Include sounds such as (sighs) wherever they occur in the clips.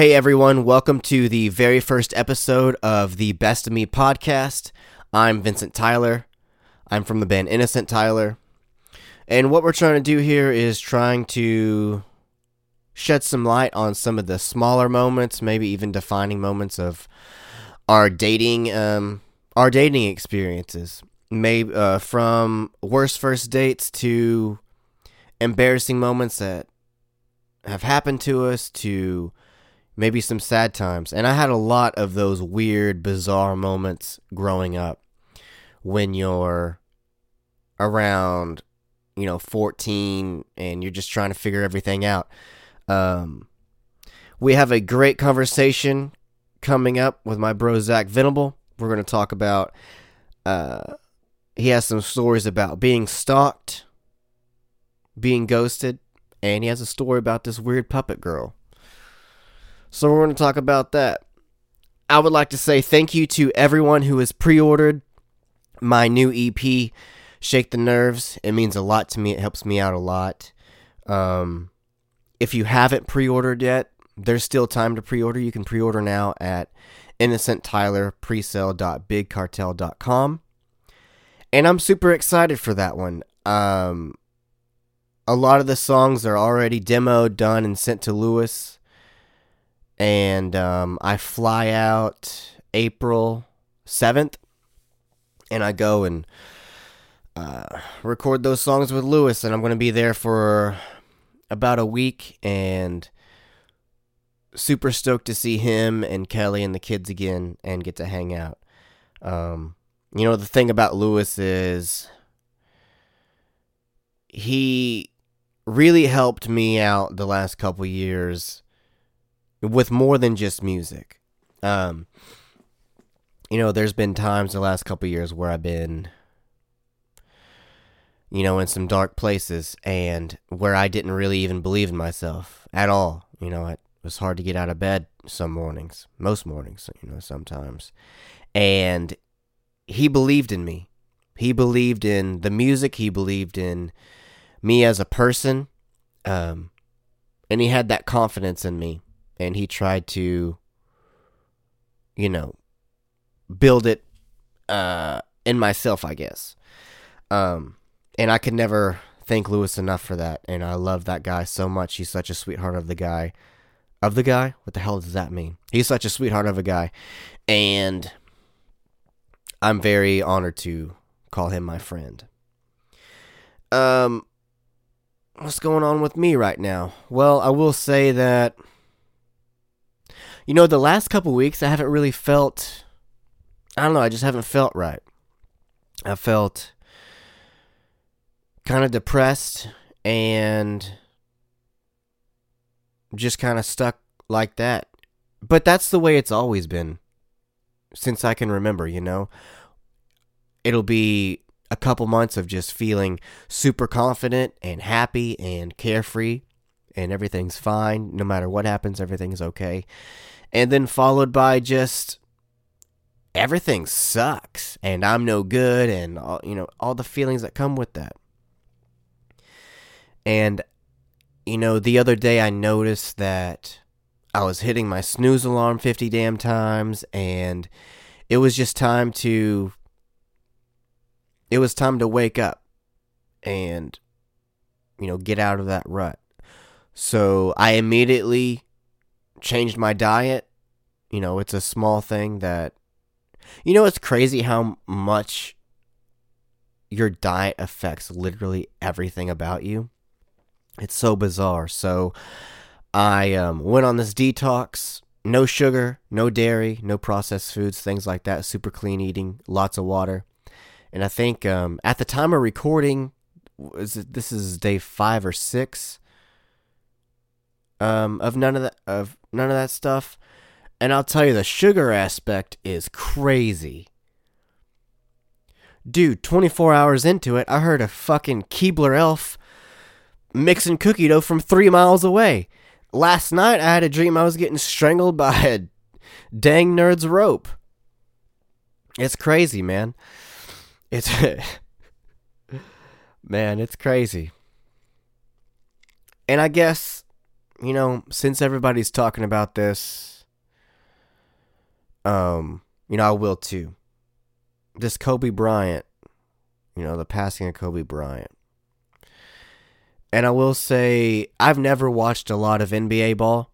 Hey everyone, welcome to the very first episode of the Best of Me podcast. I'm Vincent Tyler. I'm from the band Innocent Tyler. And what we're trying to do here is trying to shed some light on some of the smaller moments, maybe even defining moments of our dating um our dating experiences. Maybe uh, from worst first dates to embarrassing moments that have happened to us to maybe some sad times. And I had a lot of those weird, bizarre moments growing up when you're around, you know, 14 and you're just trying to figure everything out. Um, we have a great conversation coming up with my bro Zach Venable. We're going to talk about, uh, he has some stories about being stalked, being ghosted, and he has a story about this weird puppet girl. So we're going to talk about that. I would like to say thank you to everyone who has pre-ordered my new EP, Shake the Nerves. It means a lot to me. It helps me out a lot. Um, if you haven't pre-ordered yet, there's still time to pre-order. You can pre-order now at innocenttylerpresale.bigcartel.com. And I'm super excited for that one. Um, a lot of the songs are already demoed, done, and sent to Lewis and um, I fly out April 7th, and I go and uh, record those songs with Lewis, and I'm going to be there for about a week, and super stoked to see him and Kelly and the kids again and get to hang out. Um, you know, the thing about Lewis is he really helped me out the last couple years with more than just music. Um, you know, there's been times the last couple years where I've been, you know, in some dark places and where I didn't really even believe in myself at all. You know, it was hard to get out of bed some mornings, most mornings, you know, sometimes. And he believed in me. He believed in the music. He believed in me as a person. Um, and he had that confidence in me and he tried to you know build it uh in myself i guess um and i could never thank lewis enough for that. And i love that guy so much. He's such a sweetheart of the guy. Of the guy? What the hell does that mean? He's such a sweetheart of a guy. And i'm very honored to call him my friend. Um what's going on with me right now? Well i will say that you know, the last couple weeks I haven't really felt I don't know, I just haven't felt right. I felt kind of depressed and just kind of stuck like that. But that's the way it's always been since I can remember, you know. It'll be a couple months of just feeling super confident and happy and carefree and everything's fine no matter what happens everything's okay and then followed by just everything sucks and I'm no good and all, you know all the feelings that come with that. And you know, the other day I noticed that I was hitting my snooze alarm 50 damn times and it was just time to it was time to wake up and you know, get out of that rut. So I immediately changed my diet. You know, it's a small thing that you know it's crazy how much your diet affects literally everything about you. It's so bizarre. So I um, went on this detox, no sugar, no dairy, no processed foods, things like that, super clean eating, lots of water. And I think um, at the time of recording, is it, this is day five or six um, of none of that of none of that stuff. And I'll tell you, the sugar aspect is crazy. Dude, 24 hours into it, I heard a fucking Keebler elf mixing cookie dough from three miles away. last night I had a dream I was getting strangled (laughs) by a dang Nerds Rope. It's crazy, man. It's (laughs) man, it's crazy. And I guess, you know, since everybody's talking about this, um, you know, I will too. This Kobe Bryant, you know, the passing of Kobe Bryant. And I will say, I've never watched a lot of NBA ball.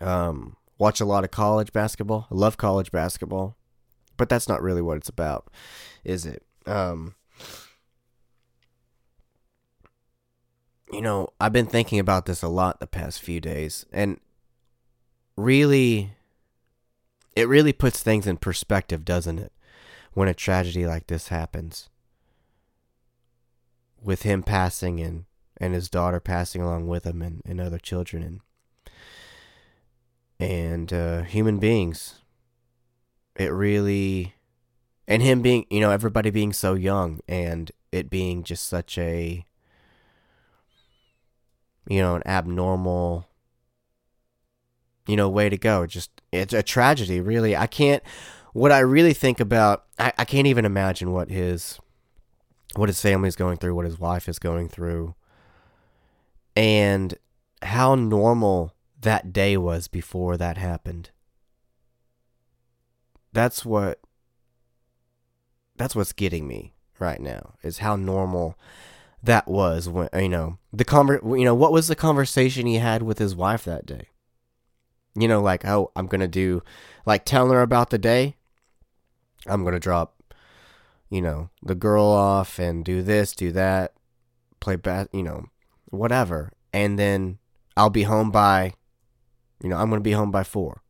Um, watch a lot of college basketball. I love college basketball, but that's not really what it's about, is it? Um, you know, I've been thinking about this a lot the past few days, and really, it really puts things in perspective, doesn't it? When a tragedy like this happens, with him passing and and his daughter passing along with him and, and other children and and uh, human beings. It really and him being you know everybody being so young and it being just such a you know an abnormal you know way to go. Just it's a tragedy really. I can't what i really think about i, I can't even imagine what his what his family's going through what his wife is going through and how normal that day was before that happened. That's what that's what's getting me right now is how normal that was when you know the conver- you know what was the conversation he had with his wife that day you know like oh i'm gonna do like telling her about the day i'm gonna drop you know the girl off and do this do that play bat you know whatever, and then I'll be home by, you know, I'm going to be home by four.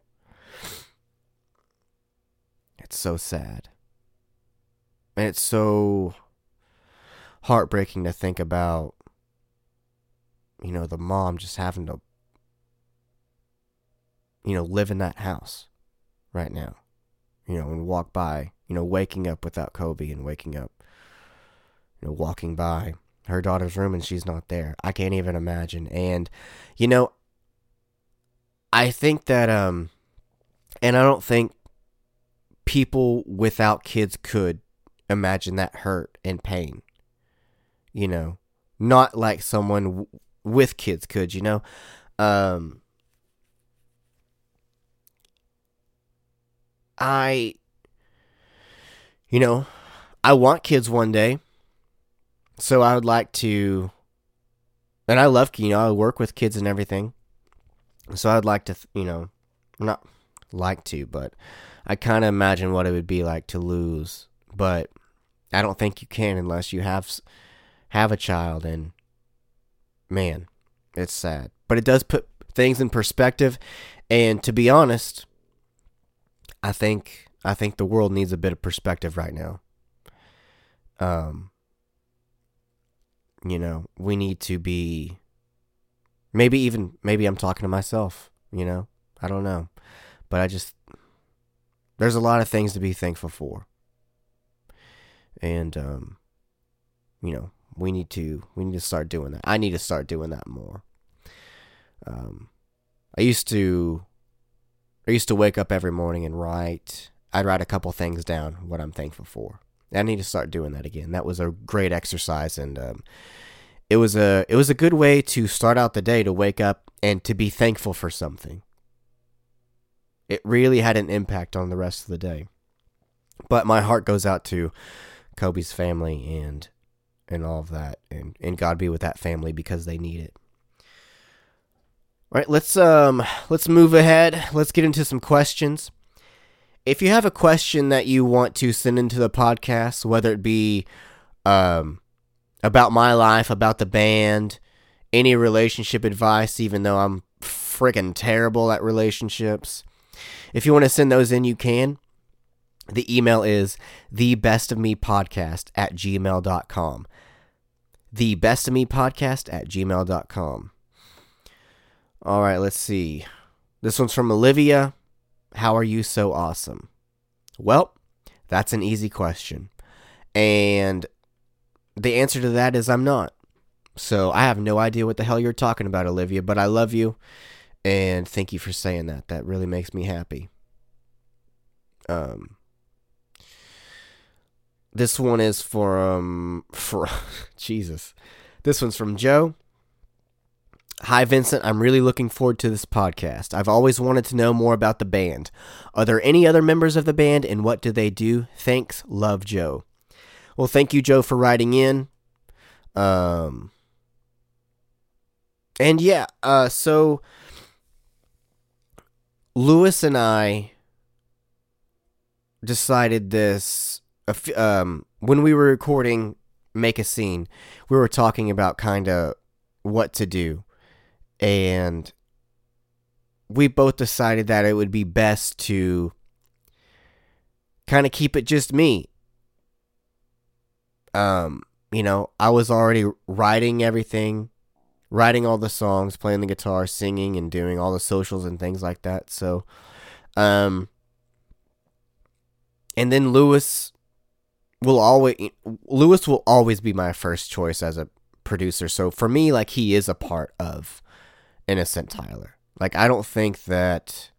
It's so sad. And it's so heartbreaking to think about, you know, the mom just having to, you know, live in that house right now, you know, and walk by, you know, waking up without Kobe and waking up, you know, walking by her daughter's room and she's not there. I can't even imagine. And you know, I think that um and I don't think people without kids could imagine that hurt and pain. You know, not like someone w- with kids could, you know. Um I you know, I want kids one day so I would like to, and I love, you know, I work with kids and everything. So I'd like to, you know, not like to, but I kind of imagine what it would be like to lose. But I don't think you can unless you have have a child, and man, it's sad. But it does put things in perspective. And to be honest, I think I think the world needs a bit of perspective right now. Um, you know, we need to be maybe even maybe I'm talking to myself, you know. I don't know. But I just there's a lot of things to be thankful for. And um you know, we need to we need to start doing that. I need to start doing that more. Um I used to I used to wake up every morning and write I'd write a couple things down what I'm thankful for. I need to start doing that again. That was a great exercise, and um, it was a it was a good way to start out the day to wake up and to be thankful for something. It really had an impact on the rest of the day. But my heart goes out to Kobe's family and and all of that, and and God be with that family because they need it. All right, let's um let's move ahead. Let's get into some questions if you have a question that you want to send into the podcast, whether it be um, about my life, about the band, any relationship advice, even though I'm freaking terrible at relationships, if you want to send those in, you can. The email is the best of me podcast at gmail.com. The best of me podcast at gmail.com. All right, let's see. This one's from Olivia. How are you so awesome? Well, that's an easy question. And the answer to that is I'm not. So I have no idea what the hell you're talking about, Olivia, but I love you and thank you for saying that. That really makes me happy. Um this one is from (laughs) from Jesus. This one's from Joe. Hi, Vincent. I'm really looking forward to this podcast. I've always wanted to know more about the band. Are there any other members of the band and what do they do? Thanks. Love, Joe. Well, thank you, Joe, for writing in. Um, and yeah, uh, so Lewis and I decided this um, when we were recording Make a Scene. We were talking about kind of what to do and we both decided that it would be best to kind of keep it just me. Um, you know, I was already writing everything, writing all the songs, playing the guitar, singing and doing all the socials and things like that. So, um and then Lewis will always Lewis will always be my first choice as a producer. So for me like he is a part of Innocent Tyler. Like I don't think that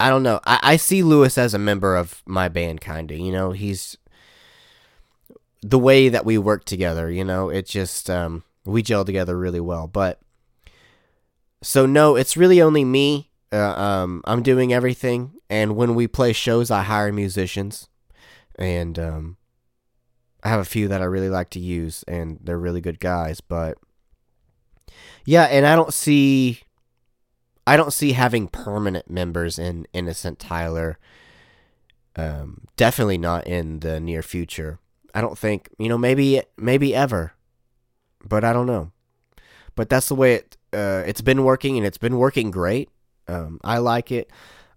I don't know. I, I see Lewis as a member of my band kinda, you know, he's the way that we work together, you know, it just um we gel together really well. But so no, it's really only me. Uh, um I'm doing everything and when we play shows I hire musicians and um I have a few that I really like to use and they're really good guys, but yeah, and I don't see I don't see having permanent members in Innocent Tyler. Um, definitely not in the near future. I don't think you know maybe maybe ever, but I don't know. But that's the way it uh, it's been working, and it's been working great. Um, I like it.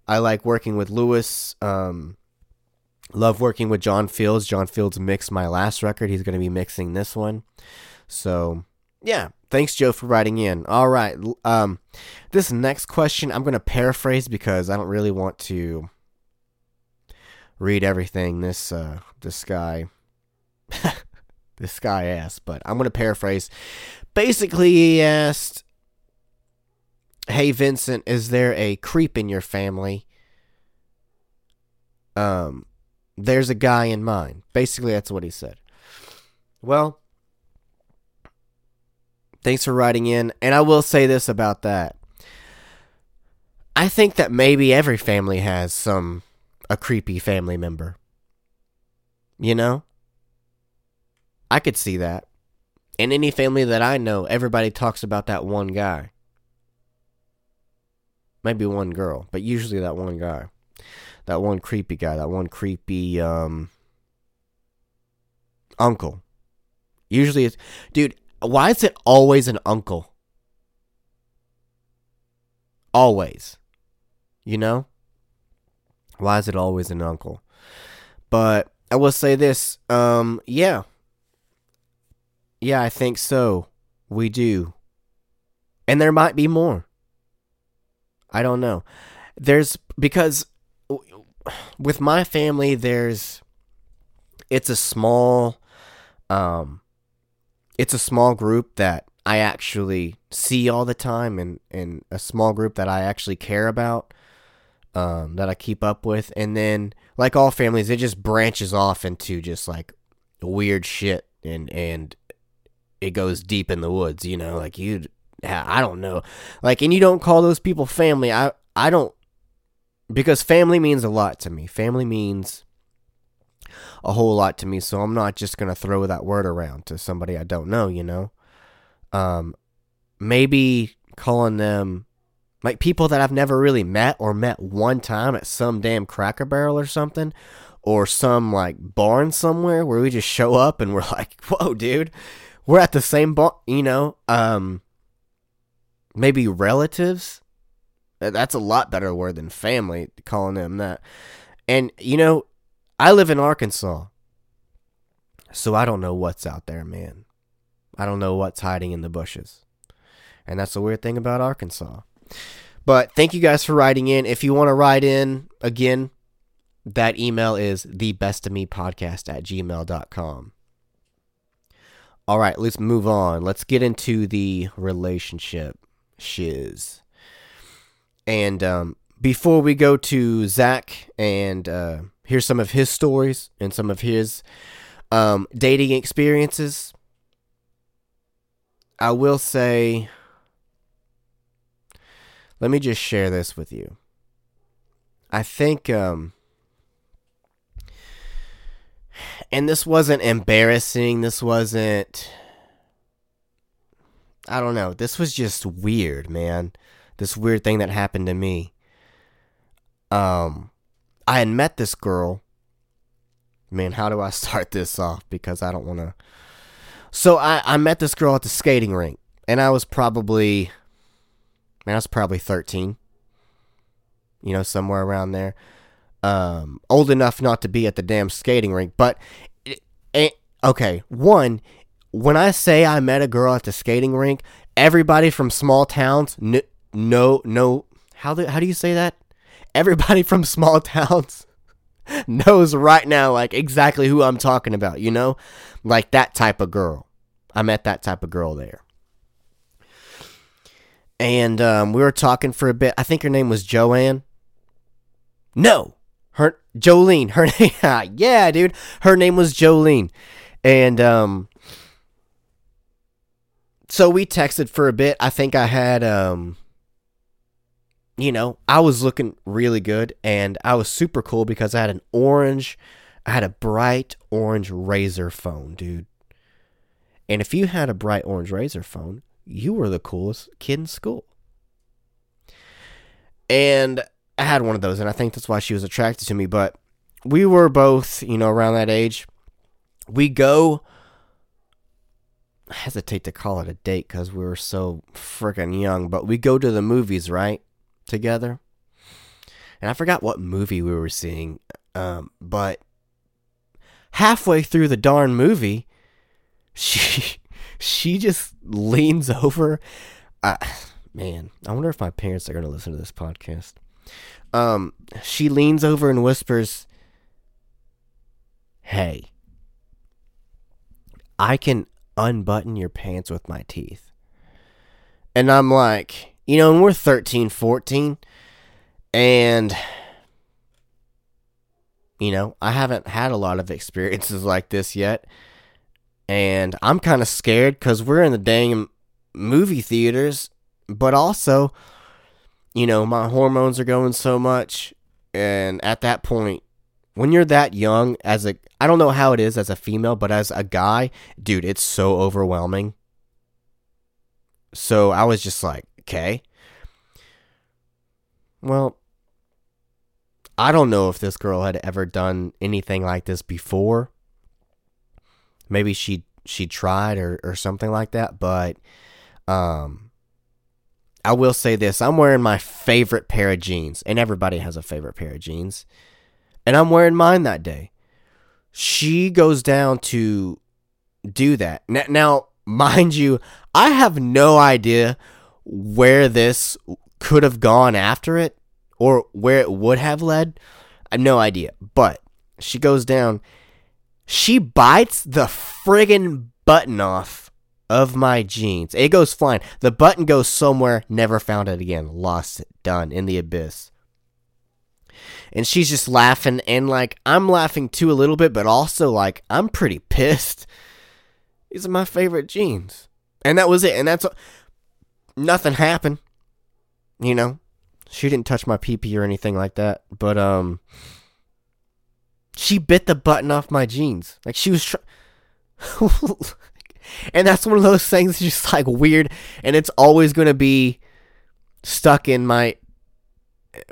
I like working with Lewis. Um, love working with John Fields. John Fields mixed my last record. He's going to be mixing this one. So yeah, thanks Joe for writing in. All right, um, this next question I'm going to paraphrase because I don't really want to read everything this uh, this guy (laughs) this guy asked, but I'm going to paraphrase. Basically, he asked, "Hey Vincent, is there a creep in your family?" Um, there's a guy in mind. Basically, that's what he said. Well, Thanks for writing in. And I will say this about that. I think that maybe every family has some a creepy family member. You know? I could see that. In any family that I know, everybody talks about that one guy. Maybe one girl, but usually that one guy. That one creepy guy, that one creepy um uncle. Usually it's dude, why is it always an uncle? Always. You know? Why is it always an uncle? But I will say this, um, yeah. Yeah, I think so. We do. And there might be more. I don't know. There's because with my family there's it's a small um it's a small group that I actually see all the time and, and a small group that I actually care about, um, that I keep up with. And then, like all families, it just branches off into just like weird shit and, and it goes deep in the woods, you know, like you, I don't know. Like, and you don't call those people family. I, I don't, because family means a lot to me. Family means a whole lot to me. So I'm not just gonna throw that word around to somebody I don't know. You know, um, maybe calling them like people that I've never really met or met one time at some damn Cracker Barrel or something, or some like barn somewhere where we just show up and we're (laughs) like, "Whoa, dude, we're at the same barn." You know, um, maybe relatives. That's a lot better word than family. Calling them that, and you know, I live in Arkansas. So I don't know what's out there, man. I don't know what's hiding in the bushes. And that's the weird thing about Arkansas. But thank you guys for writing in. If you want to write in, again, that email is thebestofmepodcast at gmail.com. All right, let's move on. Let's get into the relationship shiz. And um, before we go to Zach and uh, hear some of his stories and some of his um, dating experiences, I will say, let me just share this with you. I think, um, and this wasn't embarrassing. This wasn't, I don't know. This was just weird, man. This weird thing that happened to me. Um, I had met this girl. Man, how do I (laughs) start this off? Because I don't want to so I, I met this girl at the skating rink, and I was probably, man, I was probably 13, you know, somewhere around there. Um, old enough not to be at the damn skating rink, but, it, it, okay, one, when I say I met a girl at the skating rink, everybody from small towns, no, no, no how do, how do you say that? Everybody (laughs) from small towns (laughs) knows right now, like exactly who I'm talking about, you know? Like that type of girl. I met that type of girl there. And um, we were talking for a bit. I think her name was Joanne. No, her Jolene. Her (laughs) name, yeah, dude. Her name was Jolene, and um, so we texted for a bit. I think I had um, you know, I was looking really good and I was super cool because I had an orange, I had a bright orange Razr phone, dude. And if you had a bright orange Razr phone, you were the coolest kid in school. And I had one of those, and I think that's why she was attracted to me. But we were both, you know, around that age. We go, I hesitate to call it a date because we were so freaking young, but we go to the movies, right? Together. And I forgot what movie we were seeing, um, but halfway through the darn movie, (laughs) she she just leans over. Man, I wonder if my parents are going to listen to this podcast. Um, she leans over and whispers, "Hey, I can unbutton your pants with my teeth." And I'm like, you know, and we're 13, 14, and you know, I haven't had a lot of experiences like this yet. And I'm kind of scared because we're in the dang movie theaters, but also, you know, my hormones are going so much. And at that point, when you're that young, as a, I don't know how it is as a female, but as a guy, dude, it's so overwhelming. So I was just like, Okay. Well, I don't know if this girl had ever done anything like this before. Maybe she she tried or, or something like that, but um I will say this, I'm wearing my favorite pair of jeans, and everybody has a favorite pair of jeans. And I'm wearing mine that day. She goes down to do that. Now, mind you, I have no idea where this could have gone after it or where it would have led, I have no idea. But she goes down. She bites the friggin' button off of my jeans. It goes flying. The button goes somewhere, never found it again. Lost it. Done. In the abyss. And she's just laughing, and like, I'm laughing too a little bit, but also like, I'm pretty pissed. These are my favorite jeans. And that was it. And that's nothing happened. You know, she didn't touch my pee pee or anything like that. But um, she bit the button off my jeans. Like she was. trying. (laughs) and that's one of those things just like weird, and it's always gonna be stuck in my,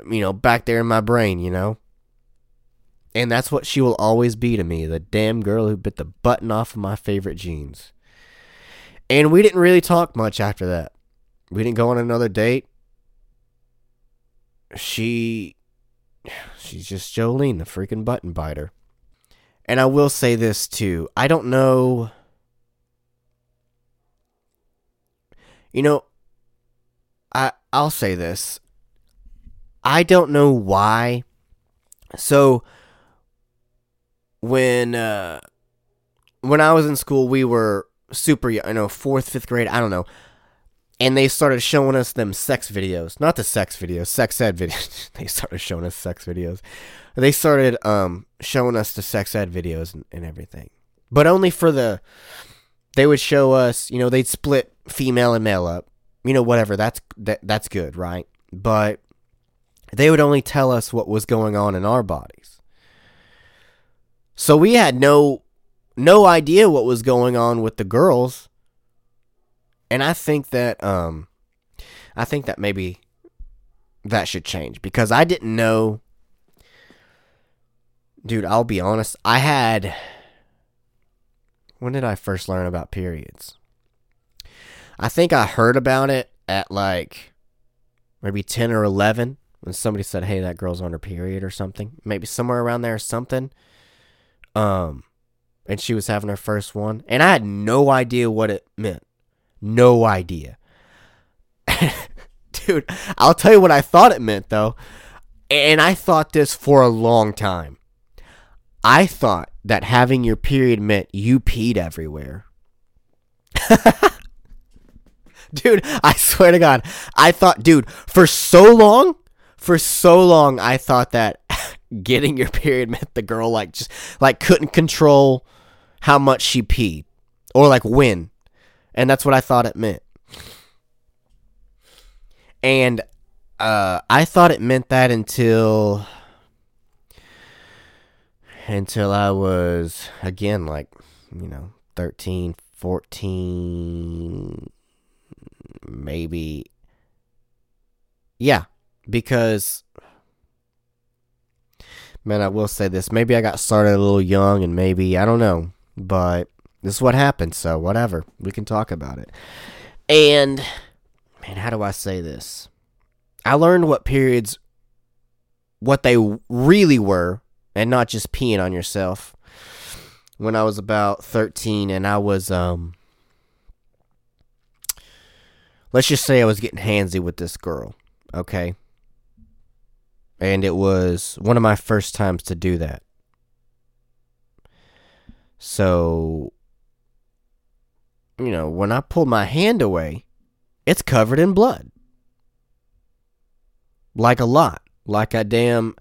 you know, back there in my brain. You know. And that's what she will always be to me the damn girl who bit the button off of my favorite jeans. And we didn't really talk much after that we didn't go on another date. She she's just Jolene, the freaking button biter. And I will say this too. I don't know You know, I I'll say this. I don't know why. So when uh when I was in school, we were super young, you know, fourth, fifth grade, I don't know. And they started showing us them sex videos, not the sex videos, sex ed videos. (laughs) they started showing us sex videos. They started um, showing us the sex ed videos and, and everything, but only for the. They would show us, you know, they'd split female and male up, you know, whatever. That's that, that's good, right? But they would only tell us what was going on in our bodies. So we had no no idea what was going on with the girls. And I think that um I think that maybe that should change because I didn't know Dude, I'll be honest. I had When did I first learn about periods? I think I heard about it at like maybe 10 or 11 when somebody said, "Hey, that girl's on her period or something." Maybe somewhere around there or something. Um and she was having her first one, and I had no idea what it meant. No idea. (laughs) Dude, I'll tell you what I thought it meant though. And I thought this for a long time. I thought that having your period meant you peed everywhere. (laughs) dude, I swear to God, I thought, dude, for so long, for so long, I thought that (laughs) getting your period meant the girl like just like couldn't control how much she peed or like when, and that's what I thought it meant. And uh, I thought it meant that until until I was again like you know 13, 14 maybe yeah because man I will say this maybe I got started a little young and maybe I don't know but this is what happened so whatever we can talk about it and man how do I say this I learned what periods what they really were and not just peeing on yourself when I was about 13 and I was um let's just say I was getting handsy with this girl, okay? And it was one of my first times to do that. So you know, when I pulled my hand away, it's covered in blood. Like a lot. Like I damn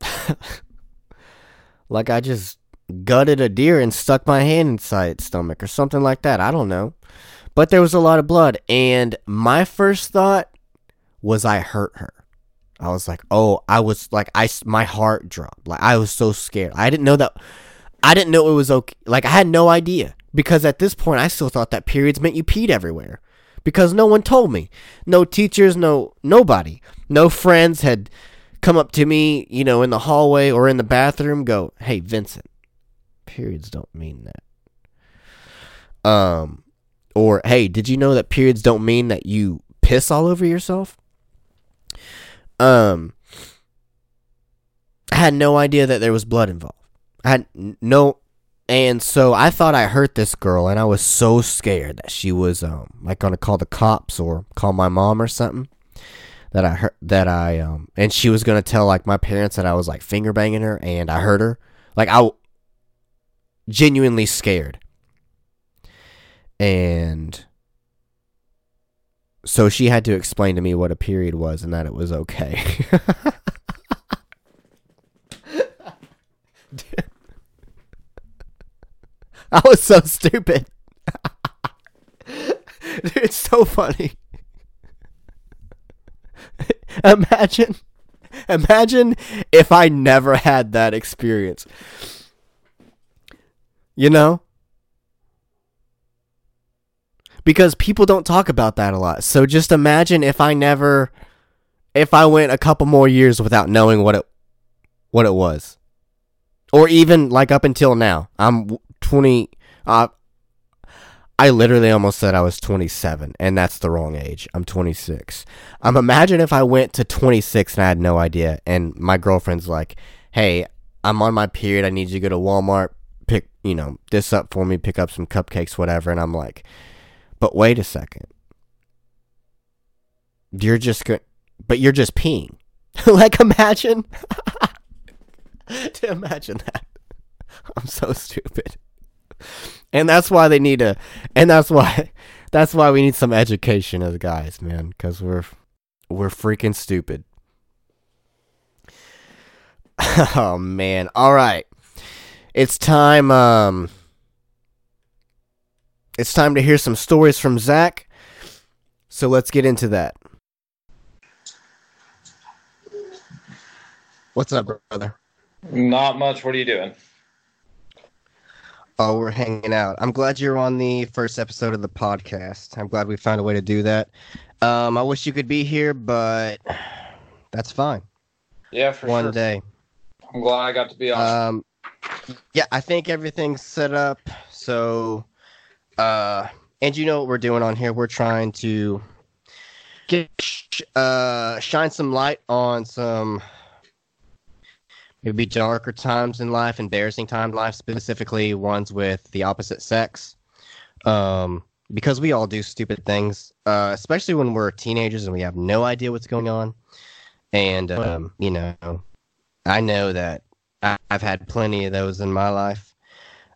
(laughs) like I just gutted a deer and stuck my hand inside its stomach or something like that. I don't know. But there was a lot of blood. And my first thought was I hurt her. I was like, oh, I was like, I, my heart dropped. Like, I was so scared. I didn't know that, I didn't know it was okay. Like, I had no idea. Because at this point, I still thought that periods meant you peed everywhere. Because no one told me. No teachers, no, nobody. No friends had come up to me, you know, in the hallway or in the bathroom, go, "Hey, Vincent, periods don't mean that." Um, or hey, did you know that periods don't mean that you piss all over yourself? Um, I had no idea that there was blood involved. I no, and so I thought I hurt this girl, and I was so scared that she was um like gonna call the cops or call my mom or something that I heard that I um and she was gonna tell like my parents that I was like finger banging her and I hurt her. Like I genuinely scared. And so she had to explain to me what a period was and that it was okay. (laughs) (laughs) I was so stupid. (laughs) Dude, it's so funny. (laughs) imagine imagine if I never had that experience. You know? Because people don't talk about that a lot. So just imagine if I never if I went a couple more years without knowing what it what it was. Or even like up until now. I'm 20 uh I literally almost said I was 27, and that's the wrong age. I'm 26. Um, imagine if I went to 26 and I had no idea, and my girlfriend's like, "Hey, I'm on my period. I need you to go to Walmart, pick, you know, this up for me, pick up some cupcakes, whatever." And I'm like, "But wait a second, you're just good, but you're just peeing." (laughs) like, imagine, (laughs) to imagine that. (laughs) I'm so stupid. And that's why they need to, and that's why, (laughs) that's why we need some education as guys, man, because we're we're freaking stupid. (laughs) oh man! All right, it's time. Um, it's time to hear some stories from Zach. So let's get into that. What's up, brother? Not much. What are you doing? Oh, we're hanging out. I'm glad you're on the first episode of the podcast. I'm glad we found a way to do that. Um, I wish you could be here, but that's fine. Yeah, for One sure. day. I'm glad I got to be on. Um, yeah, I think everything's set up. So, uh, and you know what we're doing on here? We're trying to get uh shine some light on some maybe darker times in life, embarrassing times in life, specifically ones with the opposite sex. Um, because we all do stupid things, uh, especially when we're teenagers and we have no idea what's going on. And um, you know, I know that I've had plenty of those in my life.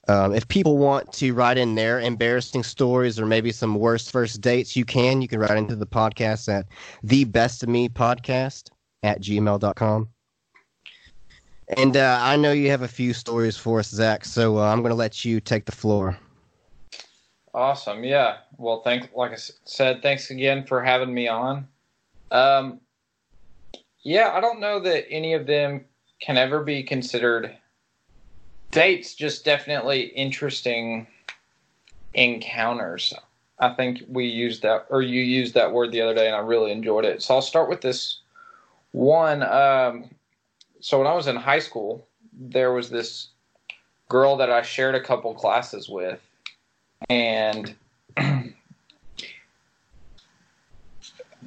Um, if people want to write in their embarrassing stories or maybe some worst first dates, you can. You can write into the podcast at the best of me podcast at gmail.com. And uh, I know you have a few stories for us, Zach, so uh, I'm going to let you take the floor. Awesome. Yeah. Well, thank. Like I said, thanks again for having me on. Um, yeah, I don't know that any of them can ever be considered dates. Just definitely interesting encounters. I think we used that, or you used that word the other day, and I really enjoyed it. So I'll start with this one. Um, so when I was in high school, there was this girl that I shared a couple classes with, and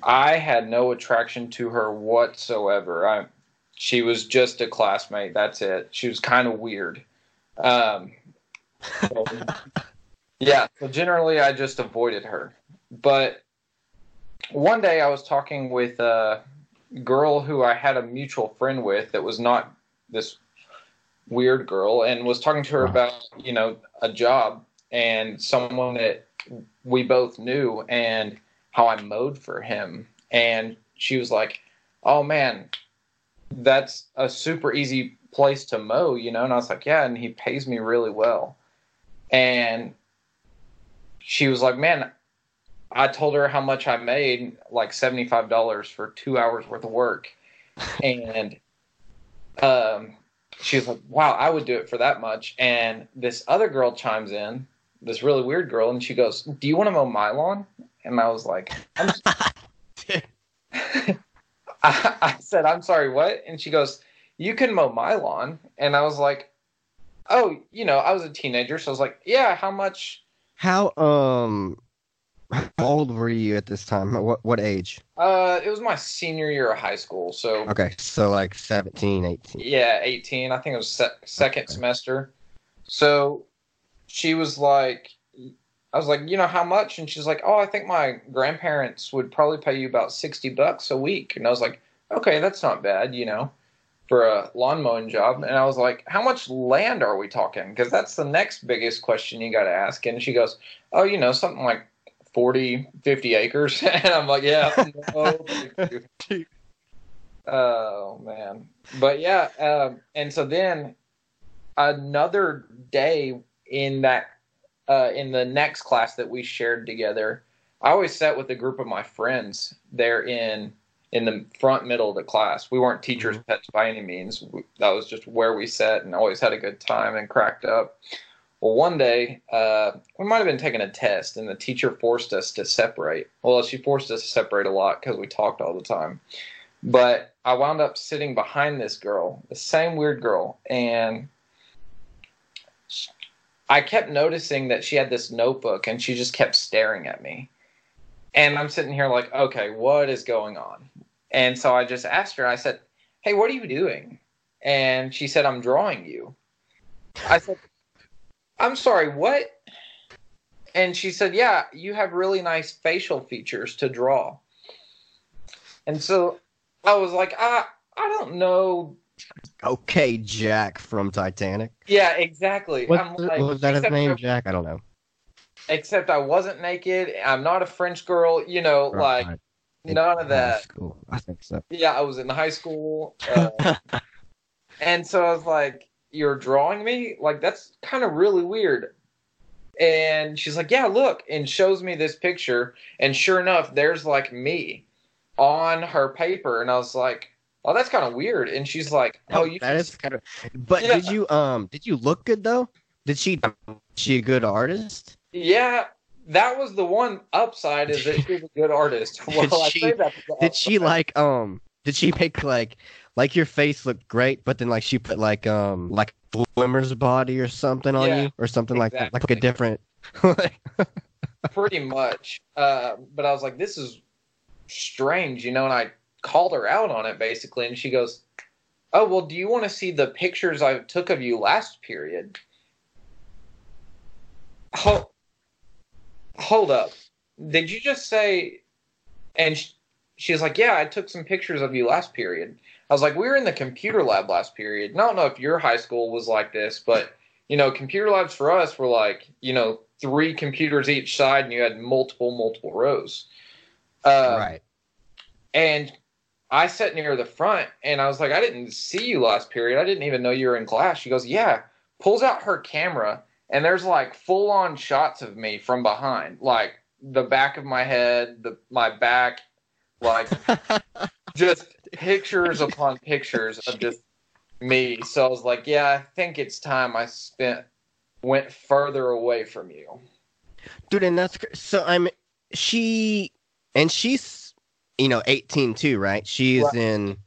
I had no attraction to her whatsoever. I, she was just a classmate. That's it. She was kind of weird. Um, so- yeah. So generally, I just avoided her. But one day, I was talking with a girl who I had a mutual friend with that was not this weird girl, and was talking to her about you know a job and someone that we both knew and how I mowed for him. And she was like, Oh man, that's a super easy place to mow, you know? And I was like, Yeah, and he pays me really well. And she was like, Man, I told her how much I made, like $75 for two hours worth of work. (laughs) And um, she was like, Wow, I would do it for that much. And this other girl chimes in, this really weird girl, and she goes, Do you want to mow my lawn? And I was like, I'm (laughs) (laughs) I, I said, I'm sorry, what? And she goes, You can mow my lawn. And I was like, Oh, you know, I was a teenager, so I was like, Yeah, how much? How um how old were you at this time? What what age? Uh, it was my senior year of high school, so Okay, so like 17, 18. yeah, 18. I think it was se- second Okay. semester. So she was like, I was like, you know, how much? And she's like, oh, I think my grandparents would probably pay you about 60 bucks a week. And I was like, okay, that's not bad, you know, for a lawn mowing job. And I was like, how much land are we talking? Because that's the next biggest question you got to ask. And she goes, oh, you know, something like 40, 50 acres. (laughs) and I'm like, yeah, (laughs) no. Oh man, but yeah, um, and so then another day in that uh, in the next class that we shared together, I always sat with a group of my friends there in in the front middle of the class. We weren't teachers' pets by any means. We, that was just where we sat and always had a good time and cracked up. Well, one day uh, we might have been taking a test, and the teacher forced us to separate. Well, she forced us to separate a lot because we talked all the time. But I wound up sitting behind this girl, the same weird girl, and I kept noticing that she had this notebook and she just kept staring at me. And I'm sitting here like, okay, what is going on? And so I just asked her, I said, hey, what are you doing? And she said, I'm drawing you. I said, I'm sorry, what? And she said, yeah, you have really nice facial features to draw. And so I was like, I, I don't know Okay, Jack from Titanic. Yeah, exactly. What, I'm like, was that his name? I- Jack? I don't know. Except I wasn't naked. I'm not a French girl. You know, like Right. none of that. School. I think so. Yeah, I was in high school, uh, (laughs) and so I was like, "You're drawing me? Like that's kind of really weird." And she's like, "Yeah, look," and shows me this picture, and sure enough, there's like me on her paper, and I was like, "Oh, that's kind of weird." And she's like, "Oh, you that is kind of. But Yeah. did you um did you look good though? Did she she a good artist? yeah." That was the one upside is that she's a good artist. (laughs) Well, I she- say that Did she like um did she make like like your face looked great, but then like she put like um like swimmer's body or something on Yeah, you or something like that, like a exactly. different. (laughs) (laughs) pretty much. Uh, but I was like, this is strange, you know, and I called her out on it basically, and she goes, "Oh, well, do you want to see the pictures I took of you last period?" Hold, hold up. Did you just say? And she, she was like, "Yeah, I took some pictures of you last period." I was like, "We were in the computer lab last period." And I don't know if your high school was like this, but you know, computer labs for us were like, you know, three computers each side, and you had multiple, multiple rows. Uh, right. And I sat near the front, and I was like, I didn't see you last period. I didn't even know you were in class. She goes, Yeah. Pulls out her camera, and there's like full on shots of me from behind, like the back of my head, the my back, like (laughs) just pictures upon (laughs) pictures of just me. So I was like, Yeah, I think it's time I spent went further away from you. Dude, and that's so. I'm she, and she's you know 18 too, right? She's Right. in.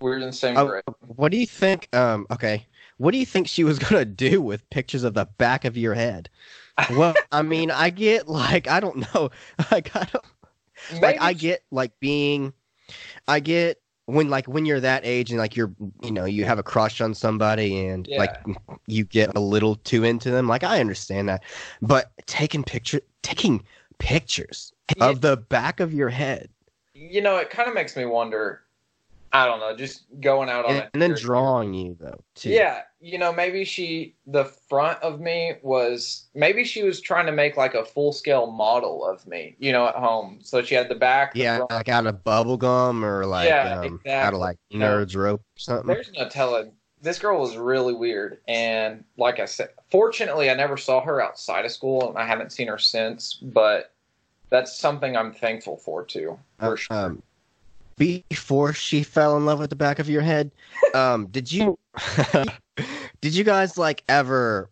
We're in the same Oh, grade. what do you think? Um, okay, what do you think she was (laughs) gonna do with pictures of the back of your head? Well, I mean, I get like I don't know, (laughs) like I don't like I get like being, I get when like when you're that age and like you're you know you have a crush on somebody and Yeah. like you get a little too into them. Like I understand that, but taking picture taking pictures of the back of your head you know, it kind of makes me wonder. I don't know, just going out on and, it. and then drawing you though too. Yeah, you know, maybe she, the front of me was, maybe she was trying to make like a full scale model of me, you know, at home. So she had the back. the Yeah, front. like out of bubble gum or like Yeah, um, out of like Nerds Rope or something. There's no telling. This girl was really weird. And like I said, fortunately, I never saw her outside of school and I haven't seen her since, but that's something I'm thankful for too. For Uh, sure. um, before she fell in love with the back of your head, um, did you (laughs) did you guys like ever?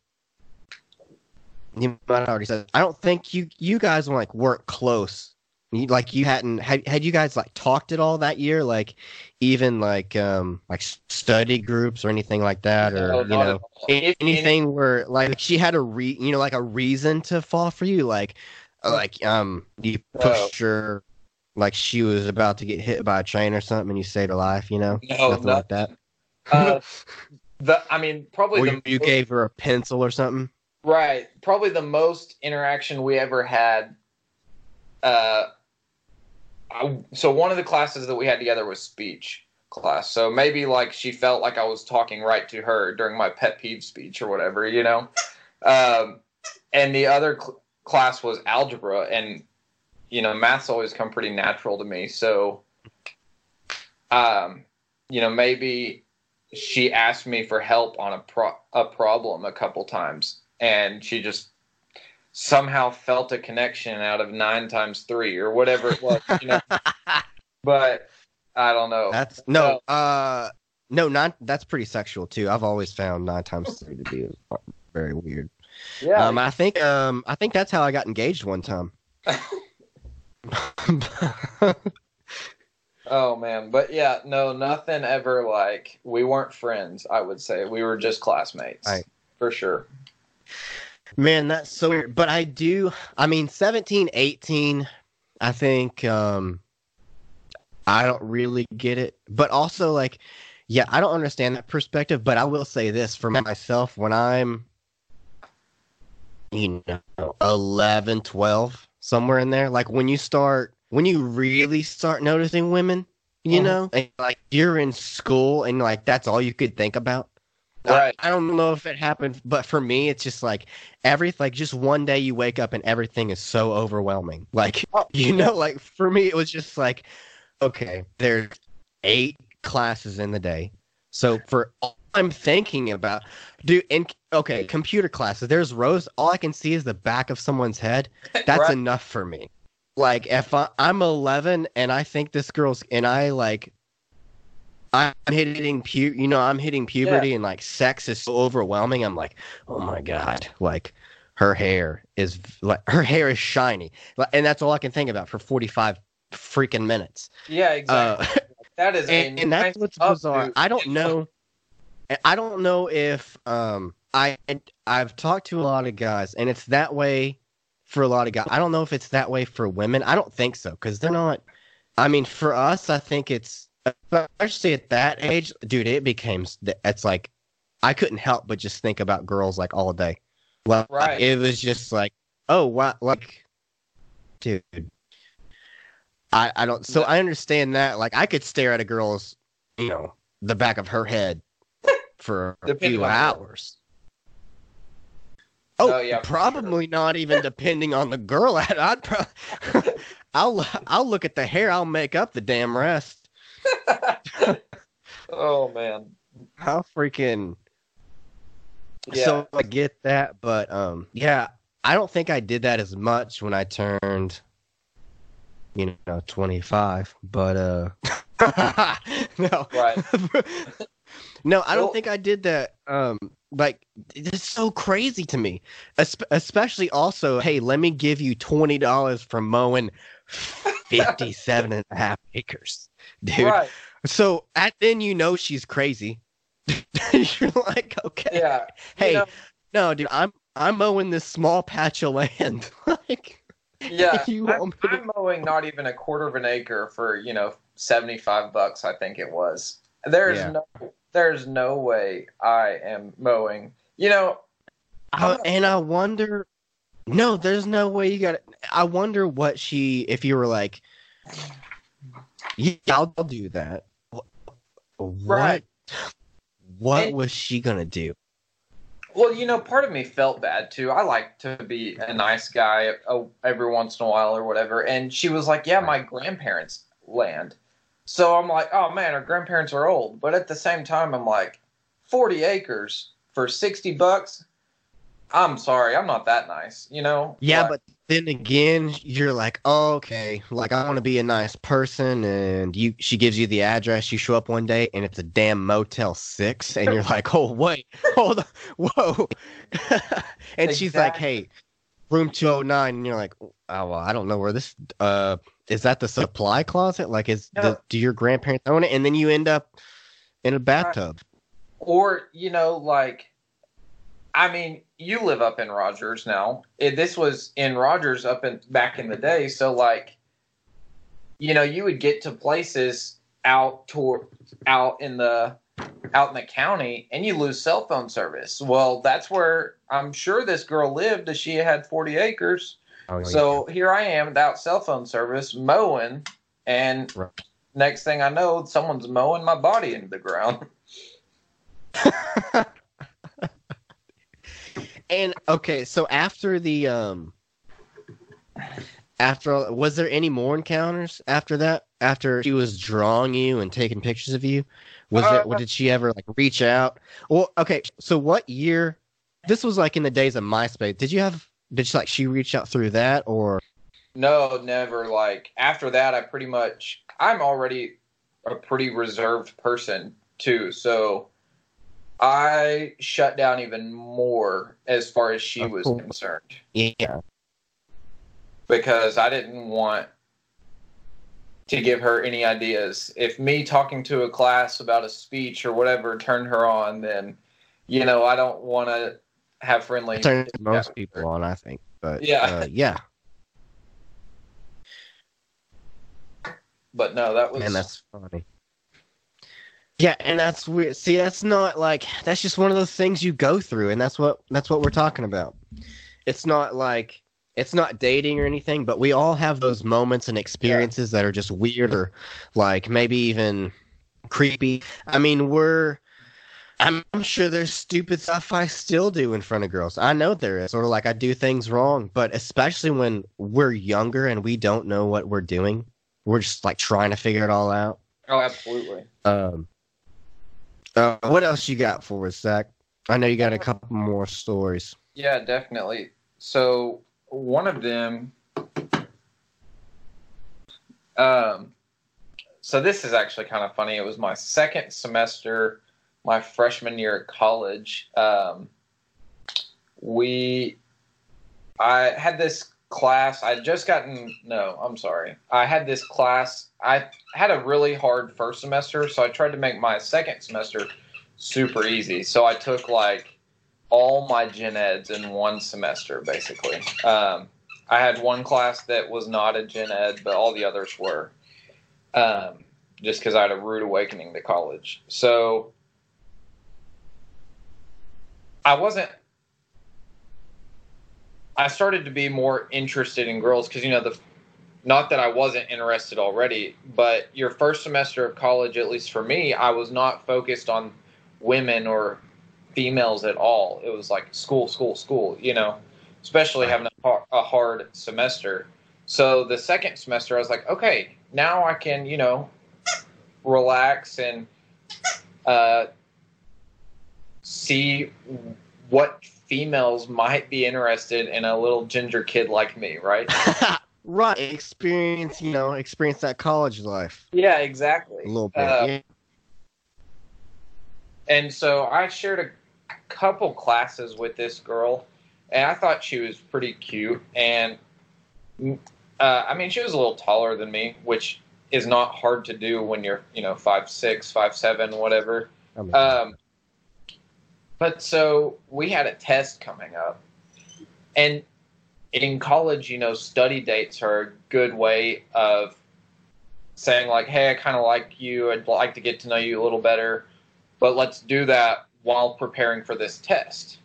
You might already said. I don't think you you guys like weren't close. You, like you hadn't had had you guys like talked at all that year? Like even like um like study groups or anything like that, or No, you know. If- anything where like she had a re you know like a reason to fall for you like like um you pushed her like she was about to get hit by a train or something and you saved her life you know No, nothing no. like that Uh, (laughs) the, I mean, probably or you, you gave her a pencil or something Right. Probably the most interaction we ever had. Uh, I, so one of the classes that we had together was speech class. So maybe like she felt like I was talking right to her during my pet peeve speech or whatever, you know. Um, and the other cl- class was algebra, and you know, math's always come pretty natural to me. So, um, you know, maybe she asked me for help on a pro- a problem a couple times, and she just somehow felt a connection out of nine times three or whatever it was, you know. (laughs) but I don't know. that's no uh no not that's pretty sexual too i've always found nine times three to be very weird yeah, um i think um i think that's how i got engaged one time (laughs) oh man, but yeah, no, nothing ever like we weren't friends. I would say we were just classmates, Right. for sure. Man, that's so weird. But I do, I mean, 17, 18, I think, um, I don't really get it. But also, like, yeah, I don't understand that perspective. But I will say this for myself when I'm, you know, 11, 12, somewhere in there, like when you start, when you really start noticing women you Mhm. know, and, like you're in school and like that's all you could think about. I- Right. I, don't know if it happened, but for me, it's just like every like just one day you wake up and everything is so overwhelming. Like Oh, (laughs) you know, like for me, it was just like, okay, there's eight classes in the day, so for all I'm thinking about, dude, in okay, computer classes, there's rows. All I can see is the back of someone's head. (laughs) That's Right. enough for me. Like if I, I'm 11 and I think this girl's and I like I'm hitting pu you know I'm hitting puberty and like sex is so overwhelming. I'm like, oh my god, like her hair is like her hair is shiny, Like, and that's all I can think about for 45 freaking minutes. Yeah, exactly. Uh, that is, (laughs) and, and that's what's bizarre. dude. I don't know. I don't know if um I I've talked to a lot of guys, and it's that way for a lot of guys. I don't know if it's that way for women. I don't think so because they're not. I mean, for us, I think it's especially at that age, dude. It became it's like I couldn't help but just think about girls like all day. Well, Right. it was just like, oh wow, like, dude. I, I don't so I understand that like I could stare at a girl's you know the back of her head for a Depending few on the girl. hours. Oh, Oh, yeah, probably not even depending on the girl. I'd, (laughs) I'll I'll look at the hair. I'll make up the damn rest. (laughs) oh man. How freaking Yeah. so I get that, but um, yeah, I don't think I did that as much when I turned, you know, twenty five. But uh, (laughs) no, Right. No, I don't Well- think I did that. Um, like it's so crazy to me, Espe- especially also. Hey, let me give you twenty dollars for mowing fifty-seven and a half acres, dude. Right. So at then you know she's crazy. (laughs) You're like, okay, Yeah. hey, You know, no, dude, I'm I'm mowing this small patch of land. (laughs) like, yeah. (laughs) you I'm, to- I'm mowing not even a quarter of an acre for you know seventy five bucks. I think it was. There's Yeah. no. There's no way I am mowing. You know. I- and I wonder. No, there's no way you got. I wonder what she. If you were like, yeah, I'll, I'll do that. What? Right. What And- was she gonna do? Well, you know, part of me felt bad too. I like to be a nice guy uh, every once in a while or whatever. And she was like, "Yeah, my grandparents' land." So I'm like, "Oh man, our grandparents are old." But at the same time, I'm like, 40 acres for 60 bucks? I'm sorry, I'm not that nice, you know? Yeah, Like, but then again, you're like, oh, okay, like I want to be a nice person, and you. She gives you the address. You show up one day, and it's a damn Motel Six, and you're like, oh wait, (laughs) hold on, whoa, (laughs) and she's like, hey, room two hundred nine, and you're like, oh well, I don't know where this. Uh, is that the supply closet? Like, is No. the, do your grandparents own it? And then you end up in a uh, bathtub. or you know like i mean you live up in rogers now it, this was in rogers up in back in the day so like you know you would get to places out toward out in the out in the county and you lose cell phone service well that's where i'm sure this girl lived as she had 40 acres Oh, yeah. so here i am without cell phone service mowing and Right. next thing i know someone's mowing my body into the ground (laughs) And okay, so after the um after was there any more encounters after that? After she was drawing you and taking pictures of you? Was there Uh, did she ever like reach out? Well, okay, so what year this was like in the days of MySpace. Did you have did she like she reach out through that or No, never. Like after that, I pretty much I'm already a pretty reserved person too, so I shut down even more as far as she was concerned yeah. because I didn't want to give her any ideas. If me talking to a class about a speech or whatever turned her on, then you know I don't want to have friendly. Turns most people on, I think. But Yeah. uh, yeah. But no, that was Man, that's funny. Yeah, and that's weird. See, that's not like that's just one of those things you go through, and that's what that's what we're talking about. It's not like it's not dating or anything, but we all have those moments and experiences that are just weird or like maybe even creepy. I mean, we're I'm sure there's stupid stuff I still do in front of girls. I know there is, or like I do things wrong, but especially when we're younger and we don't know what we're doing, we're just like trying to figure it all out. Oh, absolutely. Um, uh, what else you got for us, Zach? I know you got a couple more stories. Yeah, definitely. So one of them, um, so this is actually kind of funny. It was my second semester, my freshman year at college. Um, we, I had this class. I just gotten no. I'm sorry. I had this class. I had a really hard first semester, so I tried to make my second semester super easy. So I took like all my gen eds in one semester, basically. Um, I had one class that was not a gen ed, but all the others were. Um, just because I had a rude awakening to college. So I wasn't. I started to be more interested in girls because you know the, not that I wasn't interested already, but your first semester of college, at least for me, I was not focused on women or females at all. It was like school, school, school, you know, especially having a, a hard semester. So the second semester, I was like, okay, now I can, you know, relax and uh, see what females might be interested in a little ginger kid like me, right? (laughs) right, experience, you know, experience that college life yeah, exactly. a little bit. Uh, yeah. and so I shared a couple classes with this girl, and I thought she was pretty cute. And uh, I mean, she was a little taller than me, which is not hard to do when you're, you know, five six, five seven, whatever. I mean, Um, but so we had a test coming up, and in college, you know, study dates are a good way of saying like, "Hey, I kind of like you. I'd like to get to know you a little better, but let's do that while preparing for this test."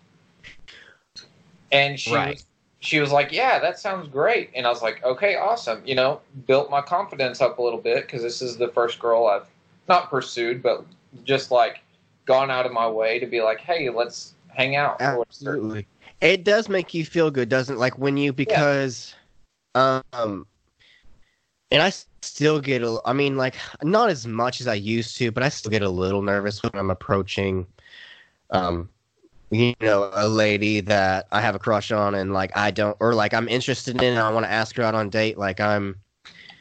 And she Right. was, she was like, "Yeah, that sounds great." And I was like, "Okay, awesome." You know, built my confidence up a little bit because this is the first girl I've not pursued, but just like gone out of my way to be like, "Hey, let's hang out." Absolutely. It does make you feel good, doesn't it? Like when you because um and I still get a I mean like not as much as I used to, but I still get a little nervous when I'm approaching um you know, a lady that I have a crush on and like I don't or like I'm interested in and I want to ask her out on a date, like I'm